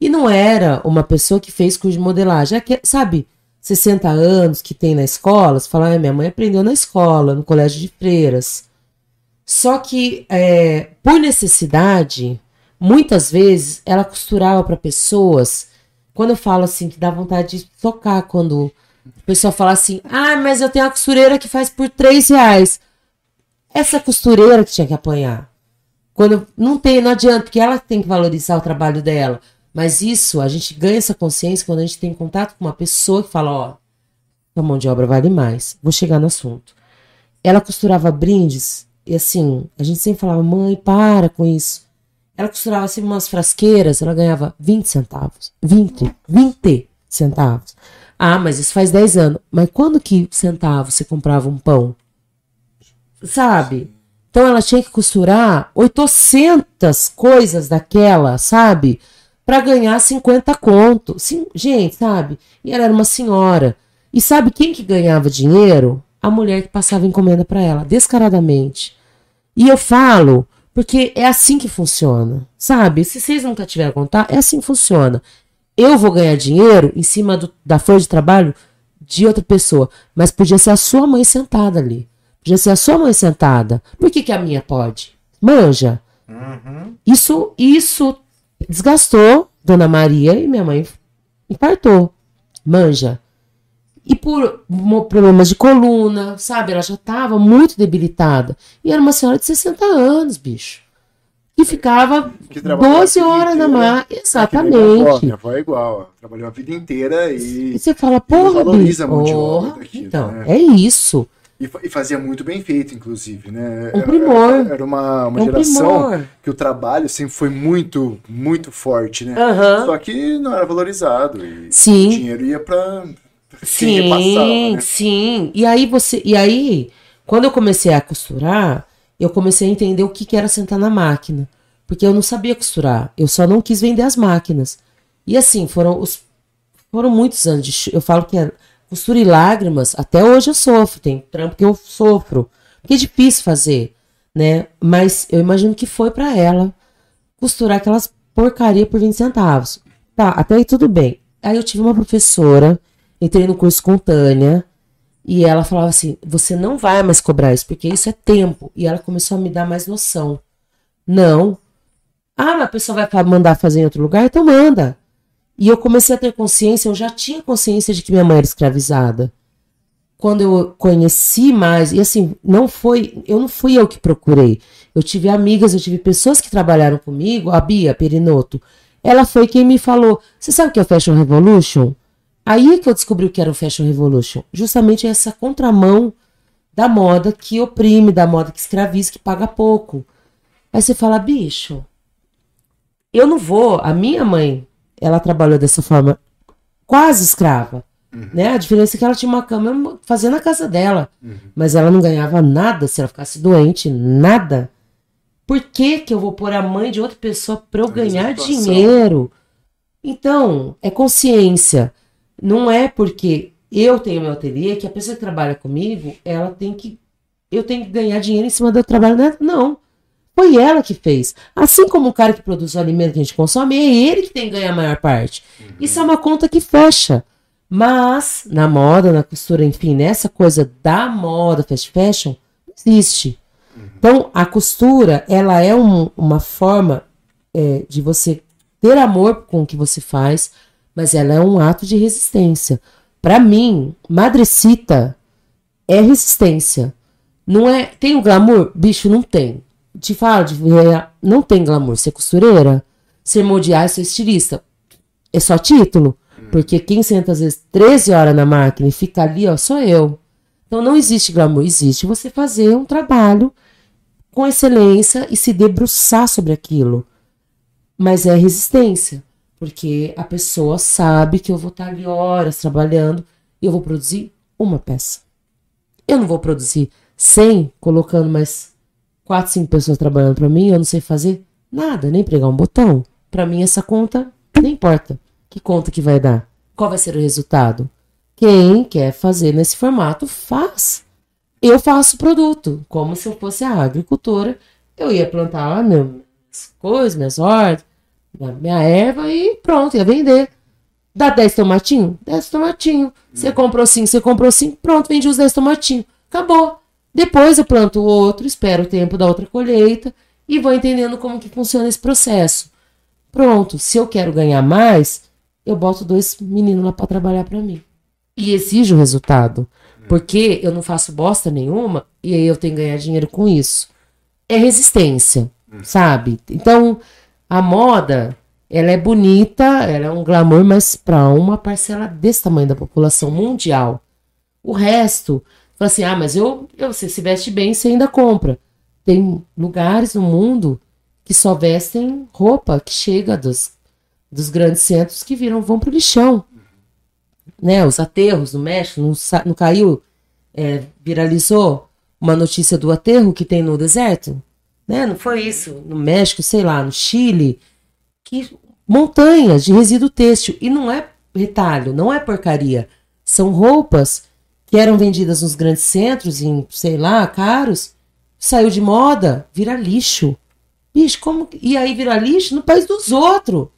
E não era uma pessoa que fez curso de modelagem, é que, sabe, 60 anos que tem na escola, você fala, ah, minha mãe aprendeu na escola, no colégio de freiras. Só que, é, por necessidade, muitas vezes ela costurava para pessoas. Quando eu falo assim, que dá vontade de tocar, quando o pessoal fala assim, ah, mas eu tenho uma costureira que faz por 3 reais. Essa costureira que tinha que apanhar. Quando não tem, não adianta, porque ela tem que valorizar o trabalho dela. Mas isso, a gente ganha essa consciência quando a gente tem contato com uma pessoa que fala, ó, a mão de obra vale mais. Vou chegar no assunto. Ela costurava brindes e assim, a gente sempre falava, mãe, para com isso. Ela costurava assim umas frasqueiras, ela ganhava 20 centavos. 20, 20 centavos. Ah, mas isso faz 10 anos. Mas quando que centavo você comprava um pão? Sabe? Então ela tinha que costurar 800 coisas daquela, sabe? Para ganhar 50 conto. Sim, gente, sabe? E ela era uma senhora. E sabe quem que ganhava dinheiro? A mulher que passava encomenda para ela, descaradamente. E eu falo porque é assim que funciona, sabe? Se vocês nunca tiveram a contar, é assim que funciona. Eu vou ganhar dinheiro em cima do, da folha de trabalho de outra pessoa, mas podia ser a sua mãe sentada ali. Podia ser a sua mãe sentada. Por que, que a minha pode? Manja. Uhum. Isso, isso desgastou Dona Maria e minha mãe infartou. Manja. E por problemas de coluna, sabe? Ela já estava muito debilitada. E era uma senhora de 60 anos, bicho. E ficava que 12 horas na mar. Exatamente. Minha avó, minha avó é igual. Trabalhou a vida inteira e. E você fala, porra, valoriza bicho, muito porra, daqui, Então, né? é isso. E, fazia muito bem feito, inclusive, né? Um primor. Era, era uma, uma um geração primor. que o trabalho sempre foi muito, muito forte, né? Uhum. Só que não era valorizado. E Sim. o dinheiro ia para Sim, né? sim. E aí você, e aí, quando eu comecei a costurar, eu comecei a entender o que, que era sentar na máquina, porque eu não sabia costurar. Eu só não quis vender as máquinas. E assim, foram os foram muitos anos de, eu falo que é costura e lágrimas, até hoje eu sofro, tem trampo que eu sofro, porque é difícil fazer, né? Mas eu imagino que foi para ela costurar aquelas porcaria por 20 centavos. Tá, até aí tudo bem. Aí eu tive uma professora entrei no curso com Tânia e ela falava assim: você não vai mais cobrar isso, porque isso é tempo. E ela começou a me dar mais noção. Não. Ah, mas a pessoa vai mandar fazer em outro lugar? Então manda. E eu comecei a ter consciência, eu já tinha consciência de que minha mãe era escravizada. Quando eu conheci mais, e assim, não foi, eu não fui eu que procurei. Eu tive amigas, eu tive pessoas que trabalharam comigo, a Bia Perinoto. Ela foi quem me falou: Você sabe o que é Fashion Revolution? Aí que eu descobri o que era o Fashion Revolution. Justamente essa contramão da moda que oprime, da moda que escraviza, que paga pouco. Aí você fala, bicho, eu não vou. A minha mãe, ela trabalhou dessa forma quase escrava. Uhum. Né? A diferença é que ela tinha uma cama fazendo na casa dela. Uhum. Mas ela não ganhava nada se ela ficasse doente, nada. Por que, que eu vou pôr a mãe de outra pessoa para eu ganhar dinheiro? Então, é consciência. Não é porque eu tenho meu ateliê que a pessoa que trabalha comigo, ela tem que. Eu tenho que ganhar dinheiro em cima do trabalho dela. Não. Foi ela que fez. Assim como o cara que produz o alimento que a gente consome, é ele que tem que ganhar a maior parte. Uhum. Isso é uma conta que fecha. Mas, na moda, na costura, enfim, nessa coisa da moda, fast fashion, existe. Uhum. Então, a costura, ela é um, uma forma é, de você ter amor com o que você faz, mas ela é um ato de resistência. Para mim, madrecita é resistência. Não é. Tem o glamour? Bicho, não tem. Te falo, de, não tem glamour. Ser costureira, ser moldear, ser estilista. É só título. Porque quem senta às vezes 13 horas na máquina e fica ali, ó, sou eu. Então não existe glamour, existe você fazer um trabalho com excelência e se debruçar sobre aquilo. Mas é resistência. Porque a pessoa sabe que eu vou estar ali horas trabalhando e eu vou produzir uma peça. Eu não vou produzir 100 colocando mais 4, 5 pessoas trabalhando para mim, eu não sei fazer Nada, nem pregar um botão. Para mim, essa conta nem importa. Que conta que vai dar? Qual vai ser o resultado? Quem quer fazer nesse formato, faz. Eu faço produto, como se eu fosse a agricultora. Eu ia plantar lá minhas coisas, minhas hortas, minha erva e pronto, ia vender. Dá 10 tomatinhos? 10 tomatinhos. Você comprou 5, você comprou 5, pronto, vendi os 10 tomatinhos. Acabou. Depois eu planto outro, espero o tempo da outra colheita e vou entendendo como que funciona esse processo. Pronto, se eu quero ganhar mais, eu boto dois meninos lá para trabalhar para mim. E exijo o resultado. Porque eu não faço bosta nenhuma e aí eu tenho que ganhar dinheiro com isso. É resistência, sabe? Então, a moda ela é bonita, ela é um glamour, mas para uma parcela desse tamanho da população mundial. O resto, fala assim: ah, mas eu, eu você se veste bem, você ainda compra. Tem lugares no mundo que só vestem roupa que chega dos, dos grandes centros que viram, vão pro lixão. Né, os aterros no México, não, não caiu, é, viralizou uma notícia do aterro que tem no deserto? Né? Não foi isso? No México, sei lá, no Chile que montanhas de resíduo têxtil e não é retalho, não é porcaria. São roupas que eram vendidas nos grandes centros em, sei lá, caros, saiu de moda, vira lixo. Bicho, como e aí vira lixo no país dos outros?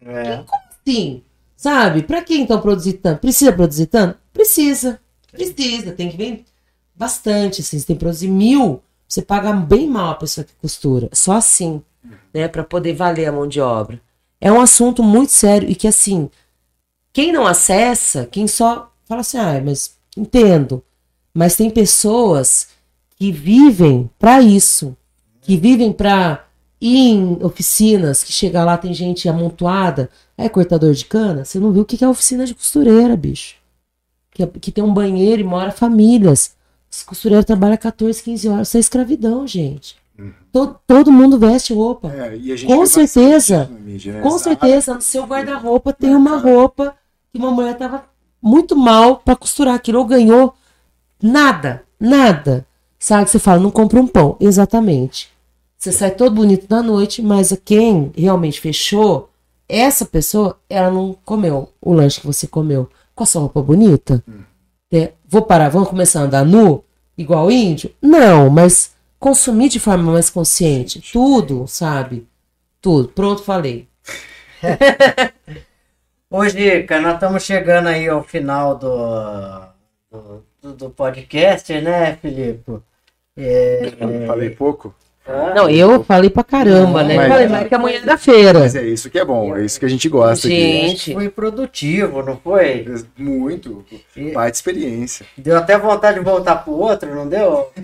É. Como assim? Sabe? Para que então produzir tanto? Precisa produzir tanto? Precisa. Precisa, tem que vender bastante, assim, você tem que produzir mil, você paga bem mal a pessoa que costura. Só assim né, para poder valer a mão de obra. É um assunto muito sério e que assim, quem não acessa, quem só fala assim, ah, mas entendo, mas tem pessoas que vivem para isso, que vivem para ir em oficinas, que chega lá tem gente amontoada, é cortador de cana, você não viu o que é oficina de costureira, bicho. Que, que tem um banheiro e mora famílias. Os costureiros trabalham 14, 15 horas. Isso é escravidão, gente. Uhum. Todo, todo mundo veste roupa. É, com certeza. Mídia, né? Com certeza. No seu guarda-roupa tem uma roupa que uma mulher tava muito mal para costurar aquilo. Ou ganhou nada. Nada. Sabe que você fala, não compra um pão. Exatamente. Você sai todo bonito na noite, mas quem realmente fechou, essa pessoa, ela não comeu o lanche que você comeu. Com a sua roupa bonita? Hum. É, vou parar, vamos começar a andar nu? Igual índio? Não, mas consumir de forma mais consciente. Tudo, sabe? Tudo. Pronto, falei. Hoje, cara, nós estamos chegando aí ao final do, do, do podcast, né, Filipe? É, falei pouco? Não, eu falei pra caramba, né? Mas, falei mais que amanhã é da feira. Mas é isso que é bom, é isso que a gente gosta. Gente, aqui. foi produtivo, não foi? Muito. E... de experiência. Deu até vontade de voltar pro outro, não deu?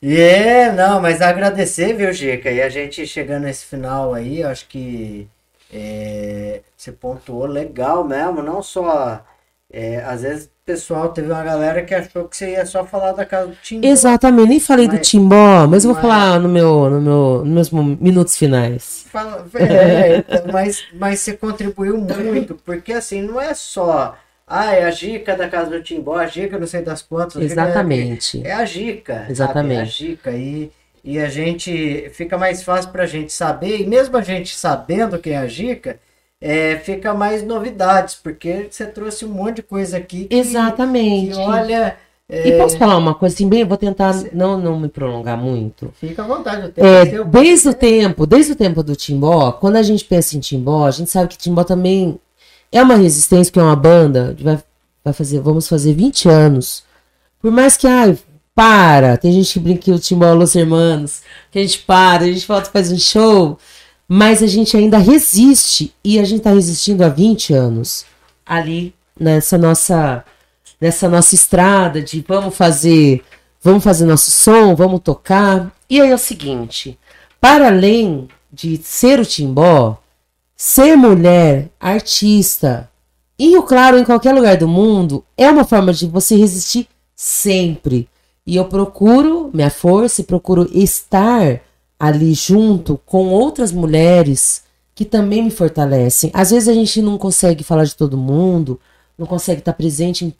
E é, não, mas agradecer, viu, Gica? E a gente chegando nesse final aí, acho que é, você pontuou legal mesmo, não só. É, às vezes pessoal, teve uma galera que achou que você ia só falar da casa do Timbó. Exatamente, nem falei mas, do Timbó, mas eu vou mas, falar no meu, no meu, nos meus minutos finais. Fala, é, então, mas, mas você contribuiu muito, porque assim, não é só. Ah, é a dica da casa do Timbó, a dica não sei das quantas. Exatamente. É, é, a dica. Exatamente. Sabe? É a dica. E, e a gente fica mais fácil pra gente saber, e mesmo a gente sabendo quem é a dica, é, fica mais novidades, porque você trouxe um monte de coisa aqui. Que, Exatamente. Que, olha. É... E posso falar uma coisa assim, bem, vou tentar não, não me prolongar muito. Fica à vontade. É, desde o tempo, desde o tempo do Timbó, quando a gente pensa em Timbó, a gente sabe que Timbó também é uma resistência, que é uma banda, vai, vai fazer, vamos fazer 20 anos. Por mais que, ai, para, tem gente que brinca que o Timbó é Los Hermanos, que a gente para, a gente volta faz um show mas a gente ainda resiste e a gente está resistindo há 20 anos ali nessa nossa nessa nossa estrada de vamos fazer vamos fazer nosso som, vamos tocar. E aí é o seguinte, para além de ser o Timbó, ser mulher, artista, e o claro em qualquer lugar do mundo é uma forma de você resistir sempre. E eu procuro minha força e procuro estar ali junto com outras mulheres que também me fortalecem. Às vezes a gente não consegue falar de todo mundo, não consegue estar presente em,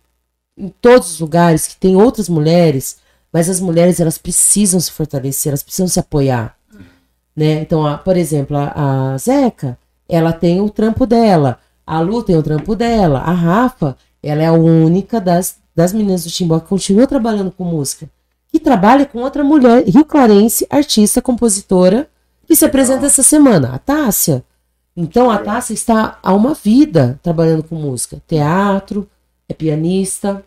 em todos os lugares que tem outras mulheres, Mas as mulheres, elas precisam se fortalecer, elas precisam se apoiar. Né? Então, a, por exemplo, a, a Zeca, ela tem o trampo dela. A Lu tem o trampo dela. A Rafa, ela é a única das, das meninas do Timbó que continua trabalhando com música. Que trabalha com outra mulher, Rio Clarense, artista, compositora, que se apresenta essa semana, a Tássia. Então, a Tássia está há uma vida trabalhando com música. Teatro, é pianista,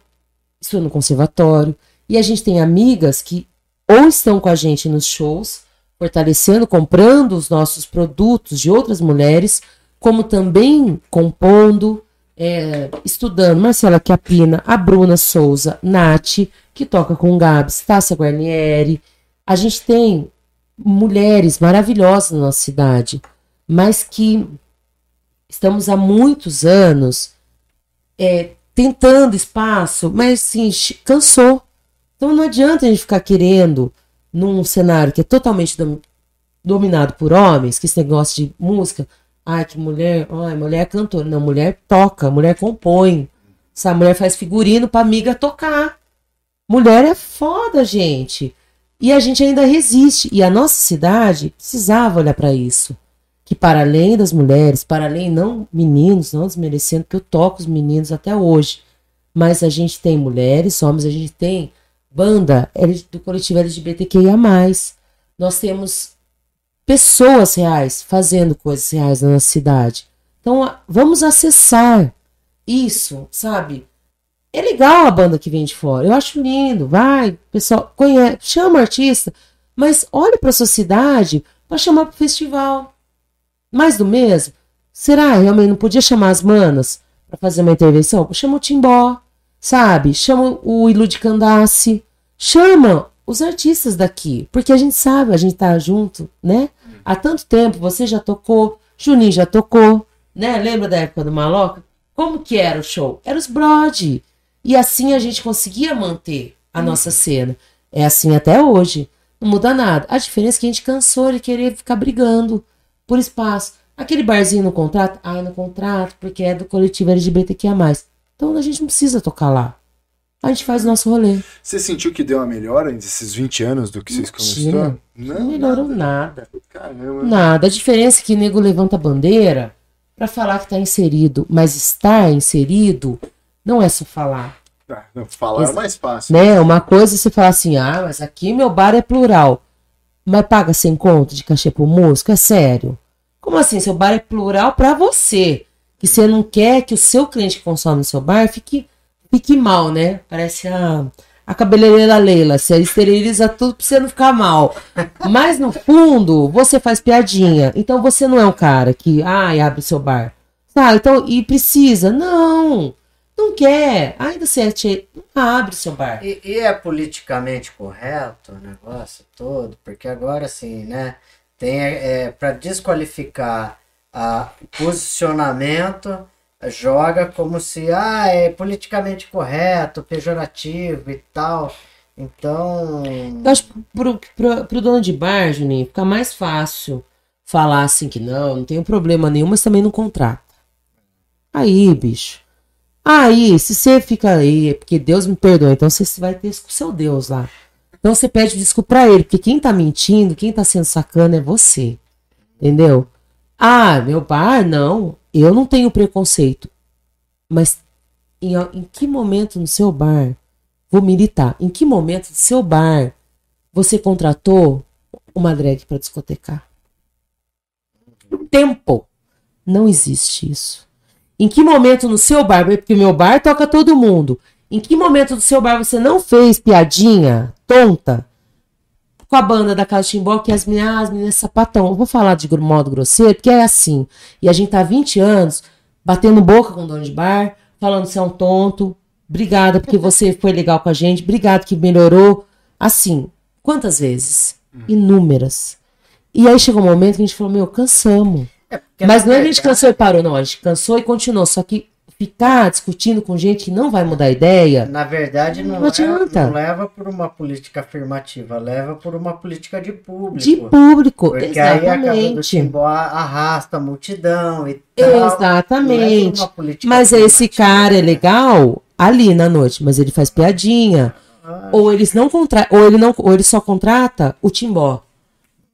estuda no conservatório. E a gente tem amigas que ou estão com a gente nos shows, fortalecendo, comprando os nossos produtos de outras mulheres, como também compondo, é, estudando. Marcela Chiapina, a Bruna Souza, Nath, que toca com Gabs, Tássia Guarnieri. A gente tem mulheres maravilhosas na nossa cidade, mas que estamos há muitos anos é, tentando espaço, mas sim, cansou. Então não adianta a gente ficar querendo, num cenário que é totalmente dom, dominado por homens, que esse negócio de música, ai, que mulher, ai, mulher é cantora. Não, mulher toca, mulher compõe. Essa mulher faz figurino pra amiga tocar. Mulher é foda, gente. E a gente ainda resiste. E a nossa cidade precisava olhar para isso. Que para além das mulheres, para além não meninos, não desmerecendo, que eu toco os meninos até hoje. Mas a gente tem mulheres, homens, a gente tem banda do coletivo LGBTQIA. Nós temos pessoas reais fazendo coisas reais na nossa cidade. Então, vamos acessar isso, sabe? É legal a banda que vem de fora. Eu acho lindo. Vai, pessoal, conhece, chama artista, mas olhe para sua cidade para chamar para o festival. Mais do mesmo? Será realmente não podia chamar as manas para fazer uma intervenção? Chama o Timbó, sabe? Chama o Ilu de Candace. Chama os artistas daqui, porque a gente sabe, a gente tá junto, né? Há tanto tempo, você já tocou, Juninho já tocou, né? Lembra da época do Maloca? Como que era o show? Era os Brode. E assim a gente conseguia manter a uhum. nossa cena. É assim até hoje. Não muda nada. A diferença é que a gente cansou de querer ficar brigando por espaço. Aquele barzinho no contrato? Ah, no contrato, porque é do coletivo LGBTQIA. Então a gente não precisa tocar lá. A gente faz o nosso rolê. Você sentiu que deu uma melhora nesses 20 anos do que vocês começaram? Não, não melhorou nada. Caramba. Nada. A diferença é que o nego levanta a bandeira para falar que está inserido, mas estar inserido não é só falar. Ah, não, falar é mais fácil. Né? Uma coisa é você falar assim, ah, mas aqui meu bar é plural. Mas paga sem conto de cachê pro músico? É sério? Como assim? Seu bar é plural para você. Que você não quer que o seu cliente que consome no seu bar fique, fique mal, né? Parece a, a cabeleireira Leila. Você esteriliza tudo pra você não ficar mal. Mas no fundo, você faz piadinha. Então você não é um cara que, ai, abre seu bar. Sabe? Então, e precisa. Não. Não quer. Ainda você abre seu bar. E, e, é politicamente correto o negócio todo, porque agora assim, né? Tem é, para desqualificar a posicionamento joga como se ah é politicamente correto, pejorativo e tal. Então. Eu acho que pro, pro, pro dono de bar, Juninho, fica mais fácil falar assim que não, não tem problema nenhum, mas também não contrata. Aí, bicho. Aí, se você fica aí, é porque Deus me perdoa, então você vai ter isso com seu Deus lá. Então você pede desculpa pra ele, porque quem tá mentindo, quem tá sendo sacana é você. Entendeu? Ah, meu bar, não. Eu não tenho preconceito. Mas em, em que momento no seu bar, vou militar, em que momento do seu bar você contratou uma drag para discotecar? Tempo. Não existe isso. Em que momento no seu bar, porque meu bar toca todo mundo, em que momento do seu bar você não fez piadinha tonta com a banda da Casa Timbó, que as meninas, as meninas sapatão. Eu vou falar de modo grosseiro, porque é assim. E a gente tá há 20 anos batendo boca com o dono de bar, falando que você é um tonto. Obrigada porque você foi legal com a gente. Obrigado que melhorou. Assim, quantas vezes? Inúmeras. E aí chegou um momento que a gente falou, meu, cansamos. É Mas não é a gente cansou e parou, não. A gente cansou e continuou. Só que ficar discutindo com gente que não vai mudar a ideia. Na verdade, não, não, adianta. não leva por uma política afirmativa, leva por uma política de público. De público, porque exatamente. aí a casa do Timbó arrasta a multidão e tal. Exatamente. Mas esse cara é legal ali na noite, mas ele faz piadinha. Ah, ou eles não contra ou ele não ou ele só contrata o Timbó.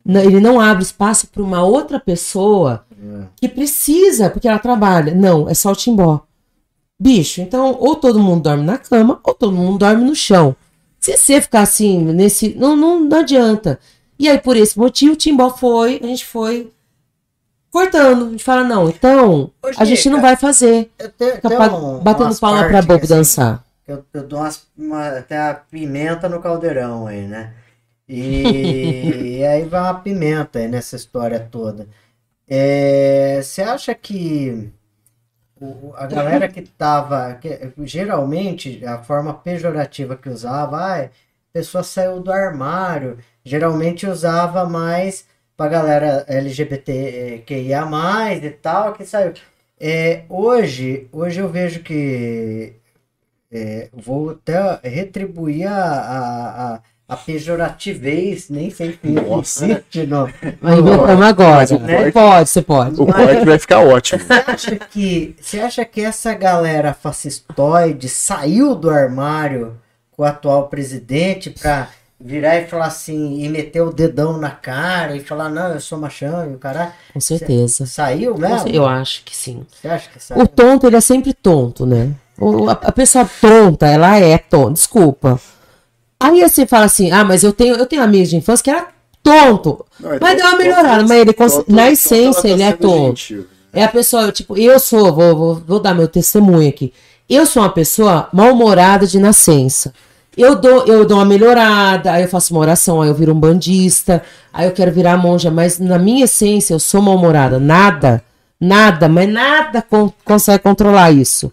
Ele não abre espaço para uma outra pessoa é. que precisa, porque ela trabalha. Não, é só o Timbó. Bicho, então ou todo mundo dorme na cama ou todo mundo dorme no chão. Se você ficar assim nesse, não, não, não adianta. E aí por esse motivo o Timbó foi, a gente foi cortando. A gente fala não, então Ô, a gente não vai fazer. Eu tenho, Fica tem um- batendo umas palma pra bobo assim, dançar. Eu, eu dou umas, uma, tem a pimenta no caldeirão aí, né? E, e aí vai uma pimenta aí nessa história toda. É, Você acha que o- a galera que tava. que- geralmente, a forma pejorativa que usava, ah, a pessoa saiu do armário, geralmente usava mais pra galera LGBTQIA, e tal, que saiu. É, hoje, hoje eu vejo que é, vou até retribuir a, a, a, a pejorativez, nem sei se existe no, Aí no- inventamos agora. Mas corte- pode, você pode. O corte vai ficar ótimo. Você acha que, você acha que essa galera fascistoide saiu do armário com o atual presidente pra virar e falar assim, e meter o dedão na cara e falar, não, eu sou machão e o caralho? Com certeza. Saiu mesmo? Eu acho que sim. Você acha que saiu? O tonto, ele é sempre tonto, né? O- a, a pessoa tonta, ela é tonta, desculpa. Aí você fala assim, ah, mas eu tenho, eu tenho amigos de infância que era tonto. Não, é Mas deu uma melhorada, mas ele, cons- tonto, na essência, ele é tonto. gentil. É a pessoa, tipo, eu sou, vou, vou, vou dar meu testemunho aqui. Eu sou uma pessoa mal-humorada de nascença. Eu dou, eu dou uma melhorada, aí eu faço uma oração, aí eu viro um bandista, aí eu quero virar monja, mas na minha essência eu sou mal-humorada. Nada, nada, mas nada con- consegue controlar isso.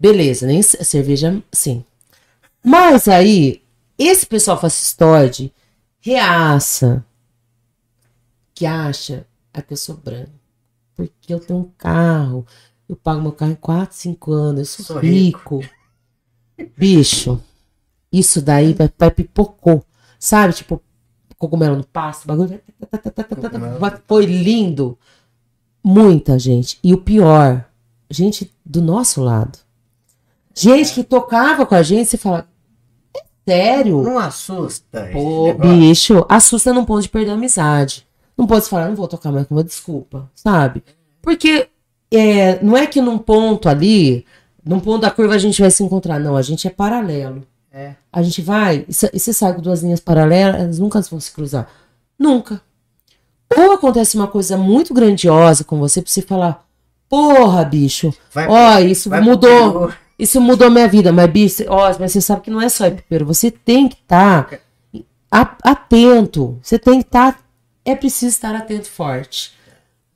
Beleza, nem cerveja, sim. Mas aí, esse pessoal fascistoide reaça que acha a que eu sou branca porque eu tenho um carro, eu pago meu carro em 4, 5 anos, eu sou, Sou rico. rico. Bicho, isso daí vai, vai pipocou. Sabe? Tipo, cogumelo no pasto, bagulho. vai- Foi lindo. Muita gente. E o pior, gente do nosso lado. Gente que tocava com a gente, você fala, sério? Não assusta Pô, bicho, assusta num ponto de perder a amizade. Não pode falar, não vou tocar mais com uma desculpa, sabe? Porque é, não é que num ponto ali, num ponto da curva a gente vai se encontrar. Não, a gente é paralelo. É. A gente vai, e cê- você sabe que duas linhas paralelas, elas nunca vão se cruzar. Nunca. Ou acontece uma coisa muito grandiosa com você pra você falar, porra, bicho, Vai ó, isso vai mudou. Isso mudou minha vida, mas bicho, ó, mas você sabe que não é só Epipeiro, você tem que estar atento. Você tem que estar. é preciso estar atento forte.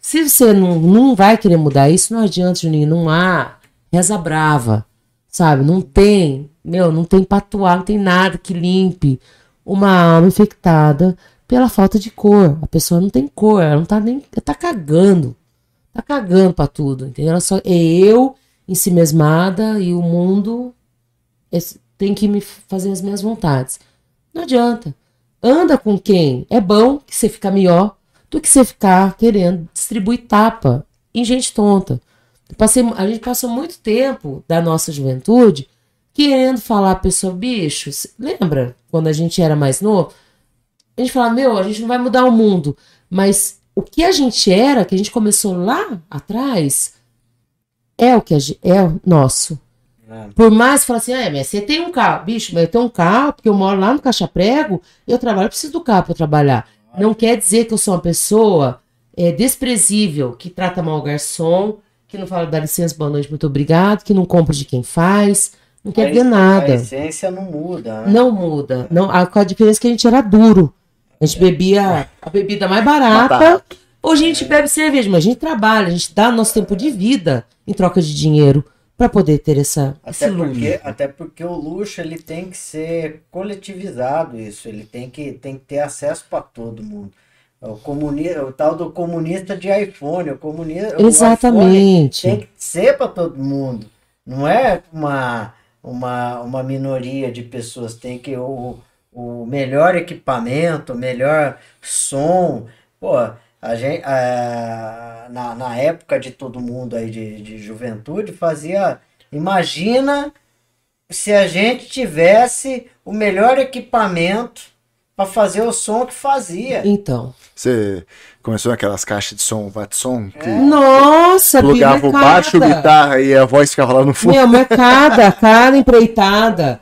Se você não, não vai querer mudar isso, não adianta, Juninho. Não há reza brava, sabe? Não tem, meu, não tem patuá, não tem nada que limpe uma alma infectada pela falta de cor. A pessoa não tem cor, ela não tá nem. Tá cagando. Tá cagando pra tudo, entendeu? Ela só é eu em si mesmada e o mundo esse- tem que me fazer as minhas vontades. Não adianta. Anda com quem é bom que você fica melhor do que você ficar querendo distribuir tapa em gente tonta. Passei, a gente passou muito tempo da nossa juventude querendo falar pessoa, bicho, lembra quando a gente era mais novo? A gente falava, meu, a gente não vai mudar o mundo, mas o que a gente era, que a gente começou lá atrás, é o que gente, é o nosso. É. Por mais que fale assim, ah, mas você tem um carro. Bicho, mas eu tenho um carro, porque eu moro lá no Caixa Prego, eu trabalho, eu preciso do carro para trabalhar. Não quer dizer que eu sou uma pessoa é, desprezível, que trata mal o garçom, que não fala dá licença, boa noite, muito obrigado, que não compra de quem faz. Não quer A dizer es- A nada. essência não muda, né? Não muda. Não, a, a diferença é que a gente era duro. A gente bebia a bebida mais barata. Hoje a gente bebe cerveja, mas a gente trabalha, a gente dá nosso tempo de vida em troca de dinheiro para poder ter essa, Até porque, até porque o luxo ele tem que ser coletivizado isso, ele tem que, tem que ter acesso para todo mundo. O, comuni o tal do comunista de iPhone, o comunista o Exatamente. tem que ser para todo mundo. Não é uma, uma, uma minoria de pessoas. Tem que o, o melhor equipamento, o melhor som. Pô, a gente, ah, na, na época de todo mundo aí de, de juventude, fazia. Imagina se a gente tivesse o melhor equipamento para fazer o som que fazia. Então. Você começou naquelas caixas de som, Watson, que Nossa, plugava o baixo, guitarra e a voz ficava lá no fundo. Meu, mercada, cara empreitada.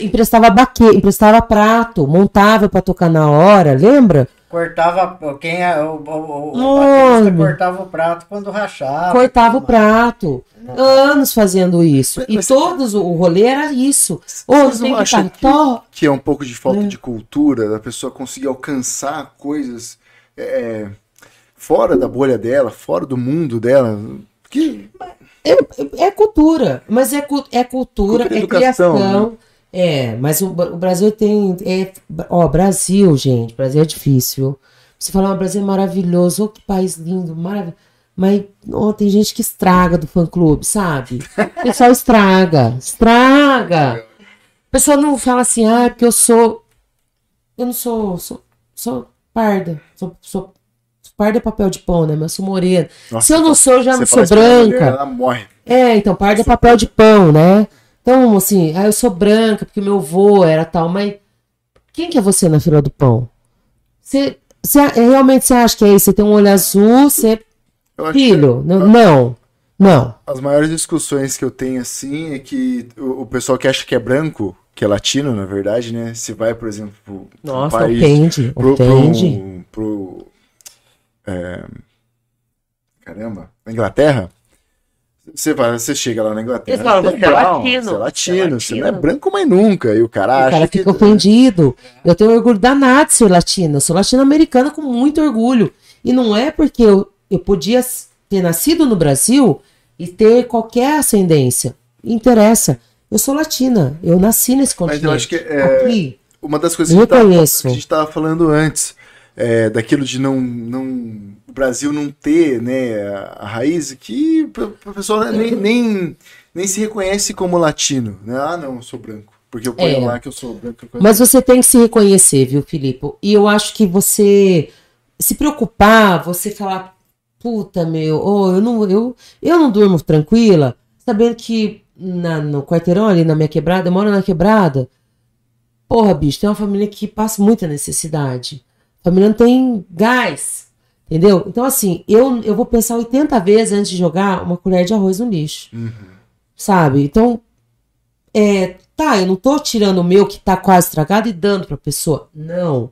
Emprestava baque, emprestava prato, montava pra tocar na hora, lembra? Cortava, quem é, o, o, o cortava o prato quando rachava. Cortava o prato. Anos fazendo isso. Mas- E mas- todos, o o rolê era isso. Tem não que acham estar tó. que é um pouco de falta É. de cultura, da pessoa conseguir alcançar coisas é, fora da bolha dela, fora do mundo dela? Que É, é cultura, mas é, é cultura, Cultura e é educação, criação. É, mas o, o Brasil tem. É, ó, Brasil, gente, Brasil é difícil. Você fala, o Brasil é maravilhoso, oh, que país lindo, maravilhoso. Mas ó, tem gente que estraga do fã clube, sabe? O pessoal estraga, estraga. O pessoal não fala assim, ah, porque eu sou. Eu não sou. Sou, sou parda. Sou, sou, parda é papel de pão, né? Mas eu sou morena. Nossa, Se eu não sou, eu já não sou pra mulher, branca. ela morre. É, então, parda é papel de pão, né? Então, assim, ah, eu sou branca porque meu avô era tal, mas quem que é você na fila do pão? Você, você realmente você acha que é isso? Você tem um olho azul, você. Eu acho que Filho, não, não. Não. as maiores discussões que eu tenho assim é que o, o pessoal que acha que é branco, que é latino, na verdade, né? Se vai, por exemplo, pro, pro Nossa, país, ofende. pro, pro, ofende. pro- é, caramba, na Inglaterra. Você, vai, você chega lá na Inglaterra. Eles falam, você "Você é brown, latino, Você é latino, você é você não é latino." branco, mas nunca. E o cara O acha cara que. fica ofendido. Eu tenho orgulho danado de ser latina. Eu sou latino-americana com muito orgulho. E não é porque eu, eu podia ter nascido no Brasil e ter qualquer ascendência. Interessa. Eu sou latina. Eu nasci nesse Mas continente. eu acho que é, Aqui. uma das coisas que que a gente estava falando antes, é, daquilo de não, não. O Brasil não ter né, a, raiz, que o pessoal nem, nem, nem se reconhece como latino. Né? Ah, não, eu sou branco. Porque eu ponho É. lá que eu sou branco. Mas você tem que se reconhecer, viu, Filipe? E eu acho que você se preocupar, você falar, puta, meu, oh, eu, não, eu, eu não durmo tranquila, sabendo que na, no quarteirão ali na minha quebrada, eu moro na quebrada. Porra, bicho, tem uma família que passa muita necessidade. Família não tem gás. Entendeu? Então, assim, eu, eu vou pensar 80 vezes antes de jogar uma colher de arroz no lixo. Sabe? Então, é, tá, eu não tô tirando o meu que tá quase estragado e dando pra pessoa. Não.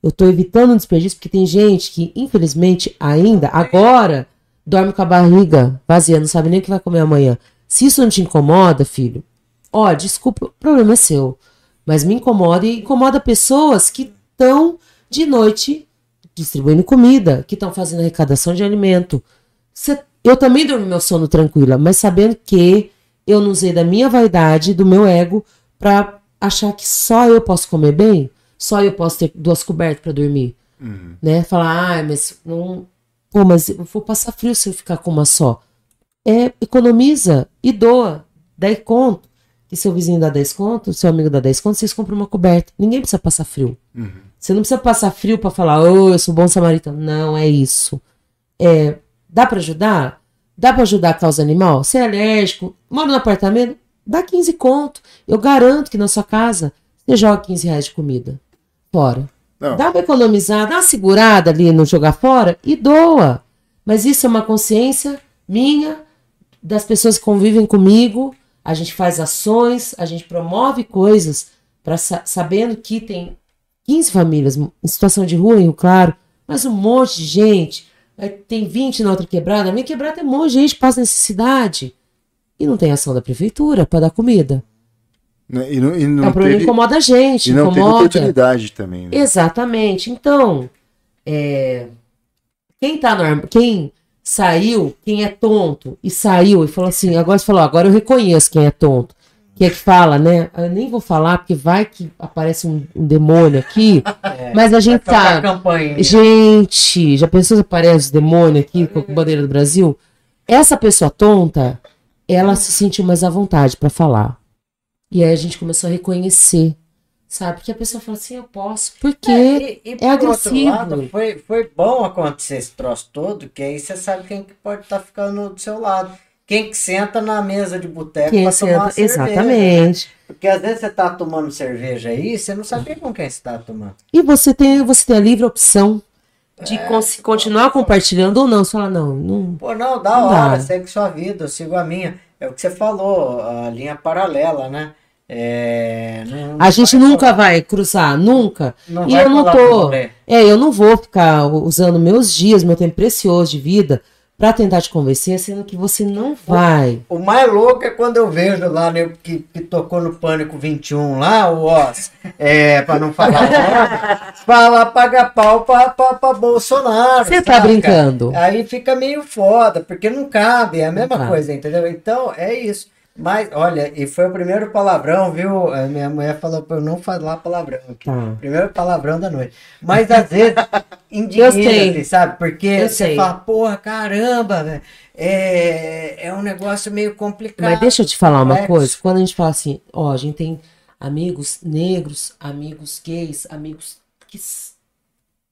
Eu tô evitando um desperdício porque tem gente que, infelizmente, ainda, agora, dorme com a barriga vazia, não sabe nem o que vai comer amanhã. Se isso não te incomoda, filho, ó, desculpa, o problema é seu. Mas me incomoda e incomoda pessoas que estão de noite distribuindo comida, que estão fazendo arrecadação de alimento. Cê- eu também durmo meu sono tranquila, mas sabendo que eu não usei da minha vaidade, do meu ego, pra achar que só eu posso comer bem, só eu posso ter duas cobertas pra dormir, né? Falar, ah, mas não, pô, mas eu vou passar frio se eu ficar com uma só. É, economiza e doa, 10 conto. E seu vizinho dá 10 conto, seu amigo dá 10 conto, vocês compram uma coberta. Ninguém precisa passar frio. Você não precisa passar frio pra falar, ô, eu sou bom samaritano. Não, é isso. É, dá pra ajudar? Dá pra ajudar a causa animal? Você é alérgico? Mora no apartamento? Dá 15 conto. Eu garanto que na sua casa você joga 15 reais de comida fora. Não. Dá pra economizar, dá uma segurada ali no jogar fora e doa. Mas isso é uma consciência minha, das pessoas que convivem comigo. A gente faz ações, a gente promove coisas para sabendo que tem 15 famílias em situação de rua, em Rio Claro, mas um monte de gente. Aí Tem 20 na outra quebrada. A minha quebrada tem um monte de gente que passa necessidade. E não tem ação da prefeitura para dar comida. Né? E não, e não é um problema teve, incomoda a gente. e não teve incomoda. oportunidade também. Né? Exatamente. Então, é, quem tá no quem saiu, quem é tonto e saiu e falou assim, agora você falou, agora eu reconheço quem é tonto. Que é que fala, né? Eu nem vou falar porque vai que aparece um, um demônio aqui, mas a gente sabe. campainha. Gente, já pensou se aparece demônio aqui com a bandeira do Brasil? Essa pessoa tonta, ela se sentiu mais à vontade pra falar. E aí a gente começou a reconhecer, sabe? Porque a pessoa fala assim, eu posso. Porque e, e por é outro agressivo. lado, foi, foi bom acontecer esse troço todo, que aí você sabe quem que pode estar ficando do seu lado. Quem que senta na mesa de boteco pra tomar uma senta, cerveja, né? exatamente. Porque às vezes você tá tomando cerveja aí, você não sabia com quem você tá tomando. E você tem, você tem a livre opção de É. continuar compartilhando ou não. Você fala, não, não. Pô, não, da Não hora, dá. segue sua vida, eu sigo a minha. É o que você falou, a linha paralela, né? É, não- A gente vai nunca vai cruzar, nunca. Não e eu não falar tô. É, eu não vou ficar usando meus dias, meu tempo precioso de vida pra tentar te convencer, sendo que você não vai. O mais louco é quando eu vejo lá né, que, que tocou no Pânico 21 lá, o Oz, é, pra não falar nada, fala paga pau pra, pra, pra Bolsonaro. Você tá brincando? Aí fica meio foda, porque não cabe, é a mesma cabe. coisa, entendeu? Então, é isso. Mas, olha, e foi o primeiro palavrão, viu? A minha mulher falou pra eu não falar palavrão aqui. Tá. Primeiro palavrão da noite. Mas às vezes indigna, sabe? Porque Eu você sei. fala, porra, caramba, velho. É, é um negócio meio complicado. Mas deixa eu te falar uma complexo. coisa. Quando a gente fala assim, ó, a gente tem amigos negros, amigos gays, amigos que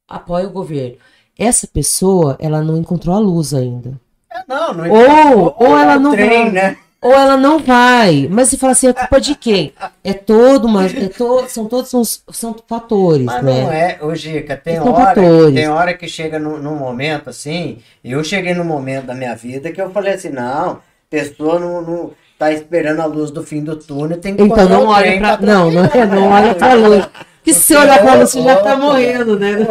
apoiam o governo. Essa pessoa, ela não encontrou a luz ainda. É, Não, não Ou- ou ela é não trem, vai. né? Ou ela não vai. Mas você fala assim, é culpa de quem? É todo uma. É to, são todos são, são fatores, Mas né? não é, ô Gica, tem São hora, fatores. tem hora que chega num, num momento assim, e eu cheguei num momento da minha vida que eu falei assim, não, pessoa não, não tá esperando a luz do fim do túnel, tem que Então não o olha trem pra. pra Não, não, é, não olha pra luz. Que se você olhar pra luz, você já tá Louco, morrendo, né?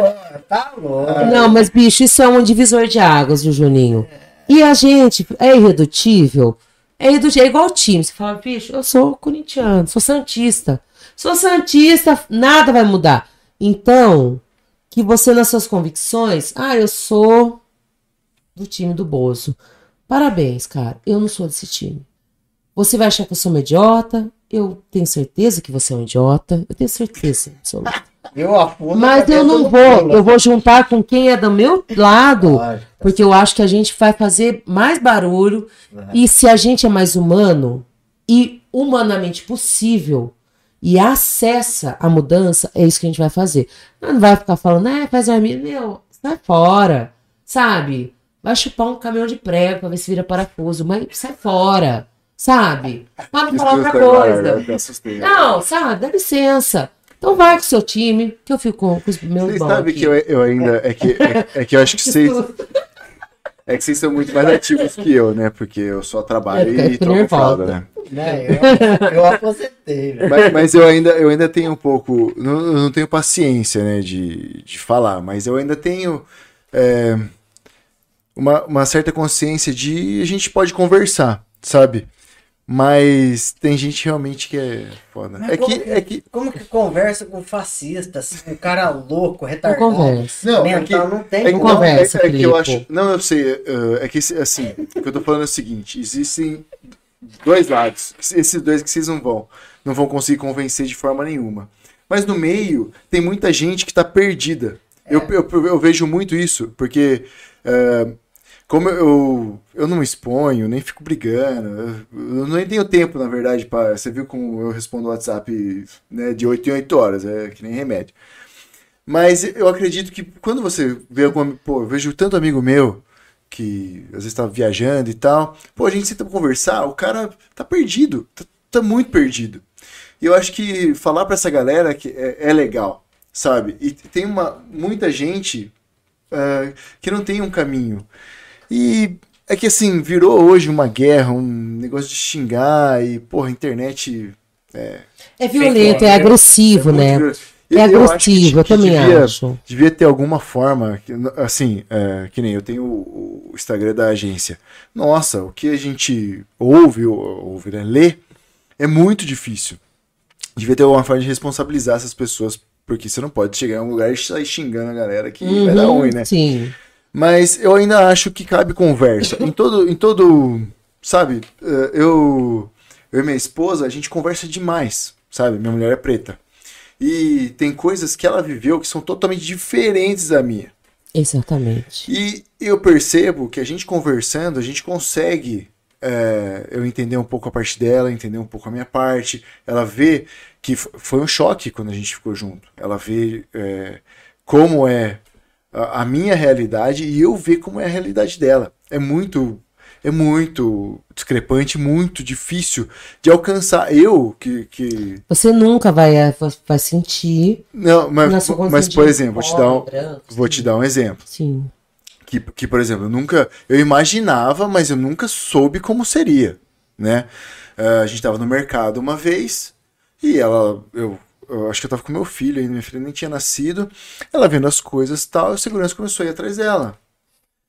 Tá louco. Não, mas bicho, isso é um divisor de águas, viu, Juninho? E a gente é irredutível. É irredutível, é igual time. Você fala, bicho, eu sou corintiano, sou santista. Sou santista, nada vai mudar. Então, que você nas suas convicções, ah, eu sou do time do Bozo. Parabéns, cara. Eu não sou desse time. Você vai achar que eu sou uma idiota. Eu tenho certeza que você é um idiota. Eu tenho certeza absoluta. Eu afundo Mas eu não vou, pulo. eu vou juntar com quem é do meu lado, Lógico. porque eu acho que a gente vai fazer mais barulho É. e se a gente é mais humano e humanamente possível e acessa a mudança, é isso que a gente vai fazer. Não vai ficar falando, é, faz amigo, meu, sai fora, sabe? Vai chupar um caminhão de prego pra ver se vira parafuso, mas sai fora, sabe? Para não falar outra coisa. assustei. Não, sabe, dá licença. Então vai com o seu time, que eu fico com, os meus sabem aqui. que eu, eu ainda. É que, é, é que eu acho que vocês. É que vocês são muito mais ativos que eu, né? Porque eu só É, trabalho eu e troco fralda, né? Né, eu, eu aposentei. velho. Mas, mas eu, ainda, eu ainda tenho um pouco. Não, eu não tenho paciência, né? De, de falar, mas eu ainda tenho. é, uma, uma certa consciência de a gente pode conversar, sabe? Mas tem gente realmente que é foda. Mas É como que, é que Como que conversa com fascista, assim, um cara louco, Não retardado? conversa. Não, é que, mental, não tem é que. Não não, é, conversa, é que eu acho. Não, eu sei. uh, é que assim, o que eu tô falando é o seguinte: existem dois lados. Esses dois que vocês não vão. Não vão conseguir convencer de forma nenhuma. Mas no meio tem muita gente que tá perdida. Eu, eu, eu vejo muito isso, porque uh, como eu, eu não exponho, nem fico brigando, eu, nem tenho tempo, na verdade, para. Você viu como eu respondo o WhatsApp né, de 8 em 8 horas, é que nem remédio. Mas eu acredito que quando você vê alguma. Pô, eu vejo tanto amigo meu que às vezes tá viajando e tal. Pô, a gente senta pra conversar, o cara tá perdido, tá, tá muito perdido. E eu acho que falar pra essa galera que é, é legal, sabe? E tem uma, muita gente ah, que não tem um caminho. E é que assim, virou hoje uma guerra, um negócio de xingar e, porra, a internet. É, É violento, é É agressivo, né? violento. É Eu acho que- agressivo, eu que também devia- acho. devia ter alguma forma, que- assim, é, que nem eu tenho o, Instagram da agência. Nossa, o que a gente ouve, ou- ouve, né, lê, é muito difícil. Devia ter alguma forma de responsabilizar essas pessoas, porque você não pode chegar em um lugar e sair xingando a galera que vai dar Uhum, ruim, né? Sim. Mas eu ainda acho que cabe conversa. Em todo, em todo, sabe, eh, eu, eu e minha esposa, a gente conversa demais, sabe? Minha mulher é preta. E tem coisas que ela viveu que são totalmente diferentes da minha. Exatamente. E eu percebo que a gente conversando, a gente consegue é, eu entender um pouco a parte dela, entender um pouco a minha parte. Ela vê que foi um choque quando a gente ficou junto. Ela vê é, como é a, a minha realidade e eu ver como é a realidade dela. É muito. é muito discrepante, muito difícil de alcançar. Eu que. que... Você nunca vai, é, vai sentir. Não, mas, mas por exemplo, vou te dar um, vou te dar um exemplo. Sim. Que, que, por exemplo, eu nunca. Eu imaginava, mas eu nunca soube como seria. Né? Ah, a gente tava no mercado uma vez e ela. Eu, eu acho que eu tava com meu filho ainda, minha filha nem tinha nascido. Ela vendo as coisas e tal, e o segurança começou a ir atrás dela.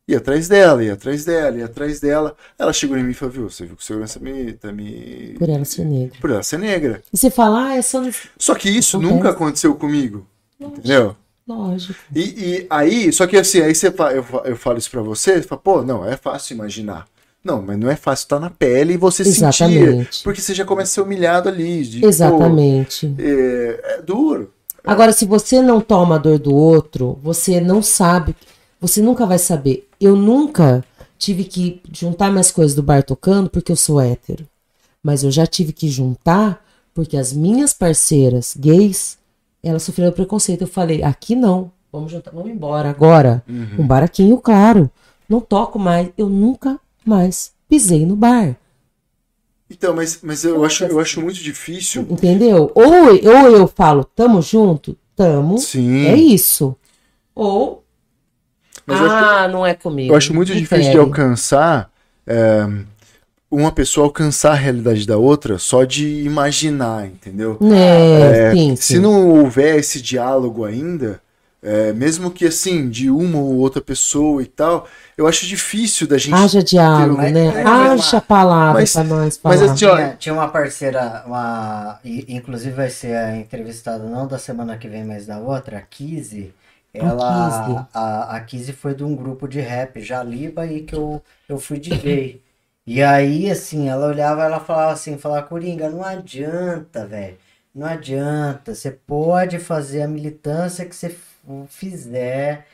Ia atrás dela, ia atrás dela, ia atrás dela. Ela chegou em mim e falou: Viu, você viu que o segurança me, tá me. Por ela ser negra. Por ela ser negra. E você fala, ah, é só. Só que isso Acontece. nunca aconteceu comigo. Entendeu? Lógico. E, e aí, só que assim, aí você, eu, eu falo isso pra você, você fala, pô, não, é fácil imaginar. Não, mas não é fácil estar na pele e você sentir. Exatamente. Porque você já começa a ser humilhado ali. de, pô, Exatamente. é, é duro. Agora, se você não toma a dor do outro, você não sabe, você nunca vai saber. Eu nunca tive que juntar minhas coisas do bar tocando porque eu sou hétero. Mas eu já tive que juntar porque as minhas parceiras gays, elas sofreram preconceito. Eu falei, aqui não, vamos juntar, vamos embora agora. Um baraquinho, claro. Não toco mais. Eu nunca mais pisei no bar. Então, mas, mas eu, acho, eu acho muito difícil. Entendeu? Ou, ou eu falo, tamo junto, tamo. Sim. É isso. Ou. Mas eu acho ah, não é comigo. Eu acho muito difícil de alcançar é, uma pessoa alcançar a realidade da outra só de imaginar, entendeu? É, É, sim, se sim. não houver esse diálogo ainda, é, mesmo que assim, de uma ou outra pessoa e tal, eu acho difícil da gente. Haja diálogo, Mas- né? Haja palavra mas- pra nós mas assim, ó, Tinha, tinha uma parceira, uma, e- inclusive vai ser a entrevistada não da semana que vem, mas da outra, a Kizzy. Ela, a, a Kizzy foi de um grupo de rap, Jaliba, aí que eu, eu fui DJ. E aí, assim, ela olhava, ela falava assim, falava, Coringa, não adianta, velho. Não adianta. Você pode fazer a militância que você fizer.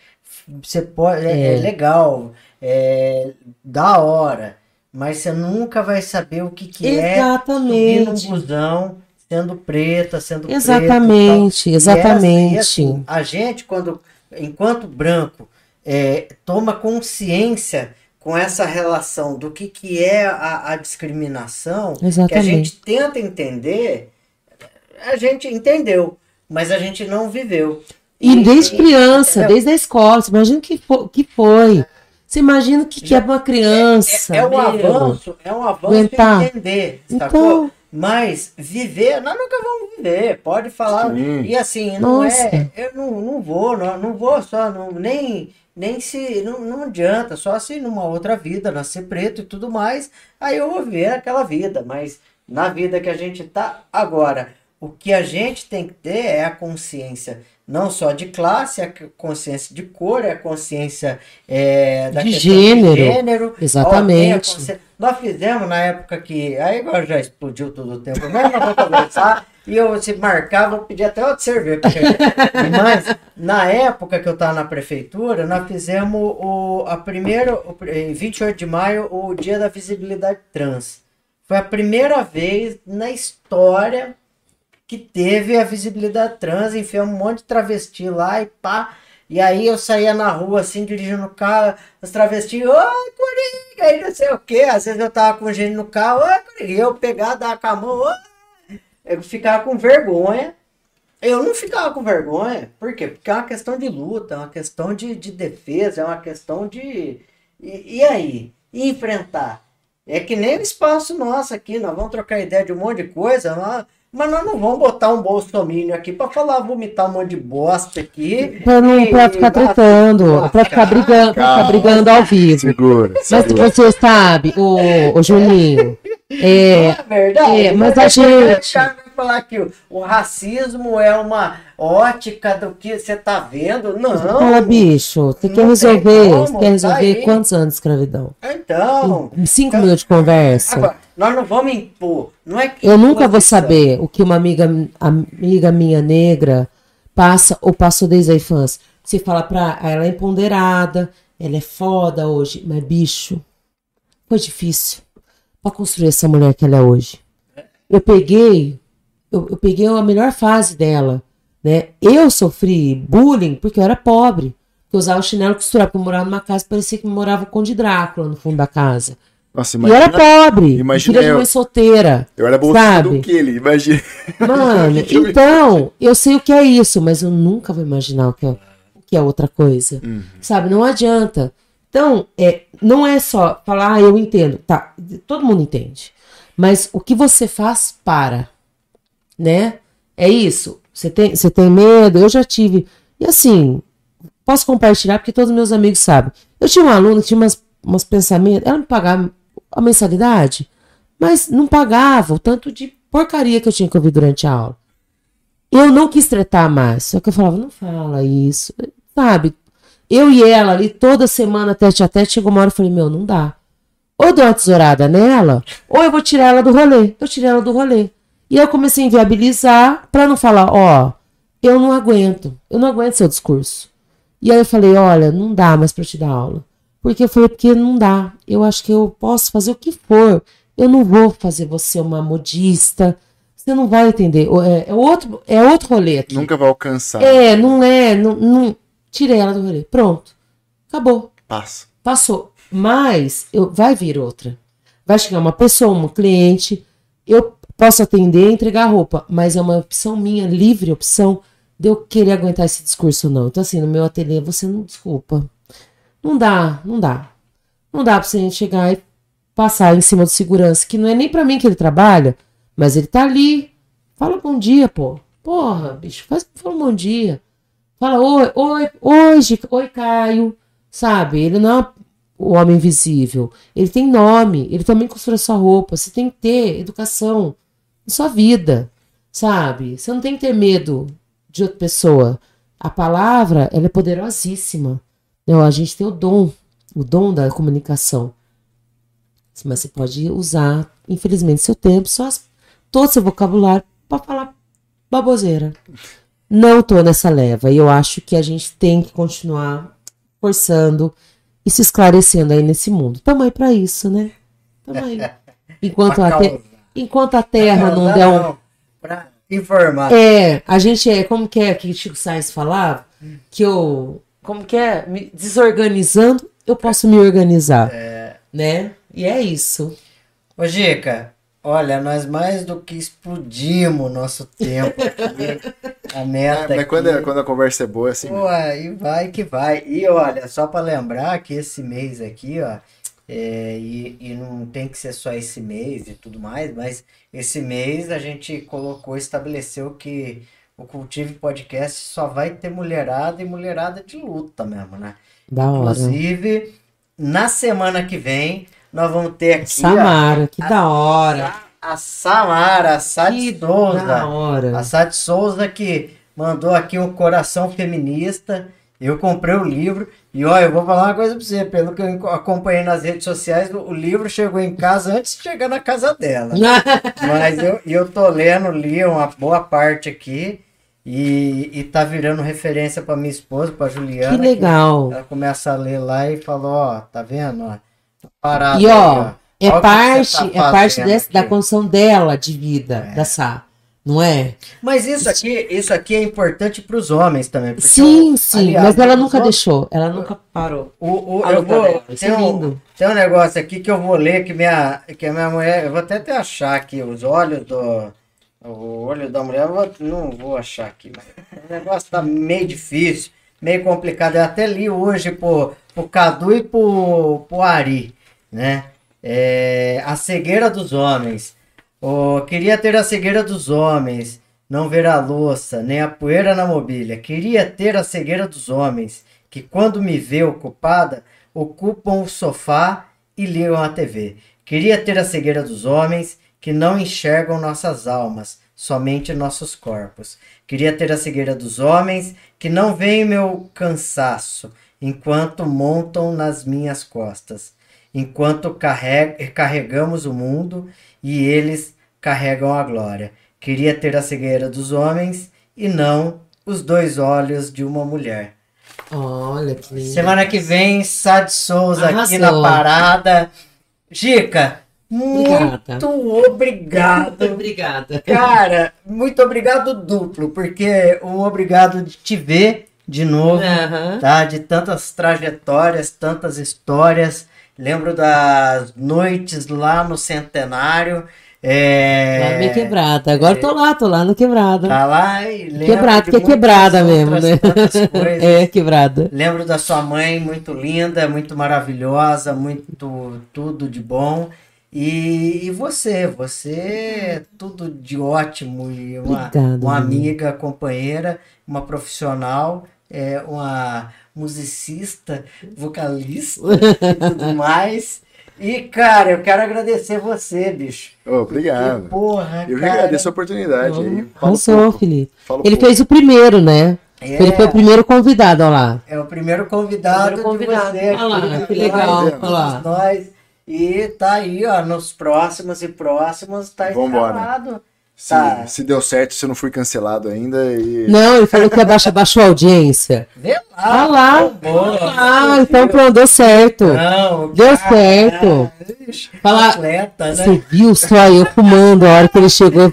Você pode. É, é É. legal. É da hora. Mas você nunca vai saber o que, que é subir num Exatamente. busão, sendo preta, sendo preto Exatamente, tal. E exatamente. essa- e assim, a gente, quando, enquanto branco, é, toma consciência com essa relação do que, que é a, a discriminação, que a Exatamente. gente tenta entender, a gente entendeu, mas a gente não viveu. E desde criança, entendeu? desde a escola, você imagina o que foi. Que foi. Você imagina o que, que é uma criança. É, é um meu. avanço, é um avanço Aguentar. entender, sacou? Então, Mas viver, nós nunca vamos viver. Pode falar. Sim. E assim, não Nossa. é. Eu não, não vou, não, não vou só, não, nem, nem se. Não, não adianta, só se numa outra vida, nascer preto e tudo mais, aí eu vou ver aquela vida. Mas na vida que a gente tá agora, o que a gente tem que ter é a consciência. Não só de classe, é a consciência de cor, é a consciência é, da De gênero. gênero. Exatamente. Consci- Nós fizemos na época que. Aí agora já explodiu todo o tempo, mas nós vamos conversar. E eu, se marcar, vou pedir até outra cerveja. porque- Mas na época que eu estava na prefeitura, nós fizemos o, a primeira, o, em 28 de maio, o Dia da Visibilidade Trans. Foi a primeira vez na história que teve a visibilidade trans, enfiamos um monte de travesti lá e pá. E aí eu saía na rua assim, dirigindo o carro, os travestis, ô Coringa, aí não sei o que. Às vezes eu tava com gente no carro, ô Coringa, e eu pegar, dar com a mão, ô. Eu ficava com vergonha. Eu não ficava com vergonha. Por quê? Porque é uma questão de luta, é uma questão de, de defesa, é uma questão de. E, e aí? E enfrentar? É que nem o espaço nosso aqui, nós vamos trocar ideia de um monte de coisa, mas, mas nós não vamos botar um bolsomínio aqui pra falar, vomitar um monte de bosta aqui. pra, não, e- pra ficar e- tretando, pra ficar brigando, pra ficar brigando ao vivo. Segura. Mas segura. você sabe, o, o Juninho, é, É verdade. É, mas a Depois gente- falar que o, racismo é uma ótica do que você tá vendo. Não. fala, bicho, você Não quer tem resolver, como, você quer resolver tá quantos anos de escravidão? Então. Cinco então- minutos de conversa. Agora, nós não vamos impor. Não é que Eu nunca vou saber o que uma amiga, amiga minha negra passa ou passou desde a infância. Você fala pra "Ah, ela é empoderada, ela é foda hoje, mas bicho, foi difícil pra construir essa mulher que ela é hoje. Eu peguei, eu, eu peguei a melhor fase dela, né? Eu sofri bullying porque eu era pobre. Eu usava chinelo costurado, porque eu morava numa casa, parecia que eu morava com o Conde Drácula no fundo da casa. Nossa, E era pobre. imagina filha de eu. mãe solteira. Eu era bolsista sabe? do que ele, imagina. Mano, eu então, eu sei o que é isso, mas eu nunca vou imaginar o que é, o que é outra coisa. Uhum. Sabe? Não adianta. Então, é, não é só falar, ah, eu entendo. Tá, todo mundo entende. Mas o que você faz para, né? É isso. Você tem, você tem medo? Eu já tive. E assim, posso compartilhar porque todos os meus amigos sabem. Eu tinha uma aluna que tinha umas, umas pensamentos. Ela me pagava a mensalidade, mas não pagava o tanto de porcaria que eu tinha que ouvir durante a aula. Eu não quis tretar mais. Só que eu falava, não fala isso. Sabe? Eu e ela ali toda semana, tete a tete, chegou uma hora e falei, meu, não dá. Ou dou uma tesourada nela, ou eu vou tirar ela do rolê. Eu tirei ela do rolê. E eu comecei a inviabilizar pra não falar, ó, eu não aguento. Eu não aguento seu discurso. E aí eu falei, olha, não dá mais pra te dar aula. Porque eu falei, porque não dá. Eu acho que eu posso fazer o que for. Eu não vou fazer você uma modista. Você não vai entender. É, é outro, é outro rolê aqui. Nunca vai alcançar. É, não é. Não, não- Tirei ela do rolê. Pronto. Acabou. Passa. Passou. Mas eu, vai vir outra. Vai chegar uma pessoa, um cliente. Eu posso atender e entregar roupa. Mas é uma opção minha, livre opção, de eu querer aguentar esse discurso, não. Então, assim, no meu ateliê, você não desculpa. Não dá, não dá. Não dá pra você chegar e passar em cima do segurança, que não é nem pra mim que ele trabalha, mas ele tá ali. Fala bom dia, pô. Porra, bicho, faz fala bom dia. Fala oi, oi, hoje, oi, Caio. Sabe? Ele não é o homem invisível. Ele tem nome, ele também costura sua roupa. Você tem que ter educação em sua vida, sabe? Você não tem que ter medo de outra pessoa. A palavra, ela é poderosíssima. Não, a gente tem o dom, o dom da comunicação. Mas você pode usar, infelizmente, seu tempo, só as- todo seu vocabulário para falar baboseira. Não tô nessa leva. E eu acho que a gente tem que continuar forçando e se esclarecendo aí nesse mundo. Tamo aí pra isso, né? Tamo aí. Enquanto Pra a, te- causar. Enquanto a terra não Não, der um. não, Pra informar. É, a gente é, como que é que Chico Sainz falava? Que eu, como que é? Me desorganizando, eu posso me organizar. Né? E é isso. Ô, Gica, olha, nós mais do que explodimos nosso tempo aqui. A É, meta mas aqui. quando, é- quando a conversa é boa, é assim. Pô, e vai que vai. E olha, só para lembrar que esse mês aqui, ó, é, e, e não tem que ser só esse mês e tudo mais, mas esse mês a gente colocou, estabeleceu que o Cultive Podcast só vai ter mulherada e mulherada de luta mesmo, né? Da hora. Inclusive, na semana que vem, nós vamos ter aqui Samara, que da hora. a Samara, a Que Souza. da hora. A Sade Souza que mandou aqui um coração feminista. Eu comprei o livro e olha, eu vou falar uma coisa pra você, pelo que eu acompanhei nas redes sociais, o livro chegou em casa antes de chegar na casa dela. Mas eu, eu tô lendo, li uma boa parte aqui e, e tá virando referência pra minha esposa, pra Juliana. que legal. Ela começa a ler lá e falou, ó, tá vendo? Ó, tá parado E aí, ó, é que você parte, tá é parte dessa, da construção dela de vida, da Sá. Não é? Mas isso aqui, isso aqui é importante para os homens também. Sim, sim. aliás, mas ela nunca deixou. Ela nunca parou. O, o, eu vou, isso tem, é um, tem um negócio aqui que eu vou ler que minha, que minha mulher. Eu vou até, até achar aqui os olhos do. O olho da mulher, eu vou- não vou achar aqui. Mas o negócio tá meio difícil, meio complicado. Eu até li hoje pro, pro Cadu e pro, pro Ari, né? É, a cegueira dos homens. Oh, queria ter a cegueira dos homens, não ver a louça, nem a poeira na mobília. Queria ter a cegueira dos homens, que quando me vê ocupada, ocupam o sofá e ligam a TV. Queria ter a cegueira dos homens, que não enxergam nossas almas, somente nossos corpos. Queria ter a cegueira dos homens, que não veem meu cansaço, enquanto montam nas minhas costas enquanto carreg- carregamos o mundo e eles carregam a glória. Queria ter a cegueira dos homens e não os dois olhos de uma mulher. Olha que lindo. Semana que vem, Sad Souza aqui na Arrasou. parada. Gica, muito obrigado. Obrigada. Cara, muito obrigado duplo, porque um obrigado de te ver de novo, Aham. tá? De tantas trajetórias, tantas histórias. Lembro das noites lá no Centenário. É... Lá bem quebrada. Agora tô lá, tô lá no quebrada. Tá lá e lembro quebrada, de que é quebrada mesmo, né? É, quebrada. Lembro da sua mãe, muito linda, muito maravilhosa, muito tudo de bom. E, e você, você é tudo de ótimo e uma, Obrigada, uma amiga, companheira, uma profissional, é, uma musicista, vocalista e tudo mais. E, cara, eu quero agradecer você, bicho. Obrigado. Que porra, Eu que cara. agradeço a oportunidade aí. Falo Arrasou, pouco. Felipe. Falo Ele pouco. fez o primeiro, né? É. Ele foi o primeiro convidado, olha lá. É o primeiro convidado, Primeiro convidado. de você aqui. Olha lá, que legal, Nós, olha lá. Nós. E tá aí, ó, nos próximos e próximos, tá Vambora. escalado. Se, Tá. se deu certo, se eu não fui cancelado ainda. E... Não, ele falou que abaixa, baixou a audiência. Vê lá. Ah lá. Boa. Ah, então pronto, deu certo. Não, Deu cara, certo. Fala- Atleta, né? Você viu só eu fumando a hora que ele chegou?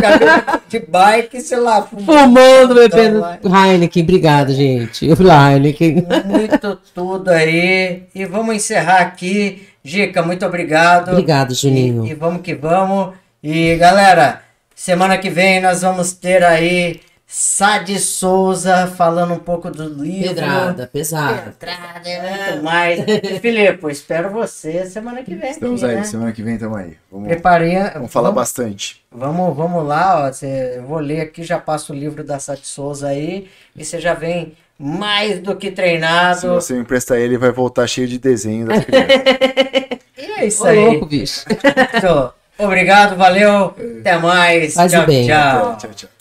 Cara de bike, sei lá, Fumando, bebendo Então. Heineken. Obrigado, gente. Eu falei, Heineken. Muito tudo aí. E vamos encerrar aqui. Gica, muito obrigado. Obrigado, Juninho. E, e vamos que vamos. E galera, semana que vem nós vamos ter aí Sade Souza falando um pouco do livro. Pedrada, pesada. Pedrada, e muito mais. Filipe, eu espero você semana que vem. Estamos aí, né? semana que vem estamos aí. Vamos, Preparei. vamos falar vamos, bastante. vamos, vamos lá, ó. Cê, eu vou ler aqui, já passo o livro da Sade Souza aí. E você já vem mais do que Se treinado. você me emprestar ele, vai voltar cheio de desenho das crianças. E é isso Ô, aí. louco, bicho. Obrigado, valeu. Até mais. Faz o tchau, bem. tchau. tchau, tchau.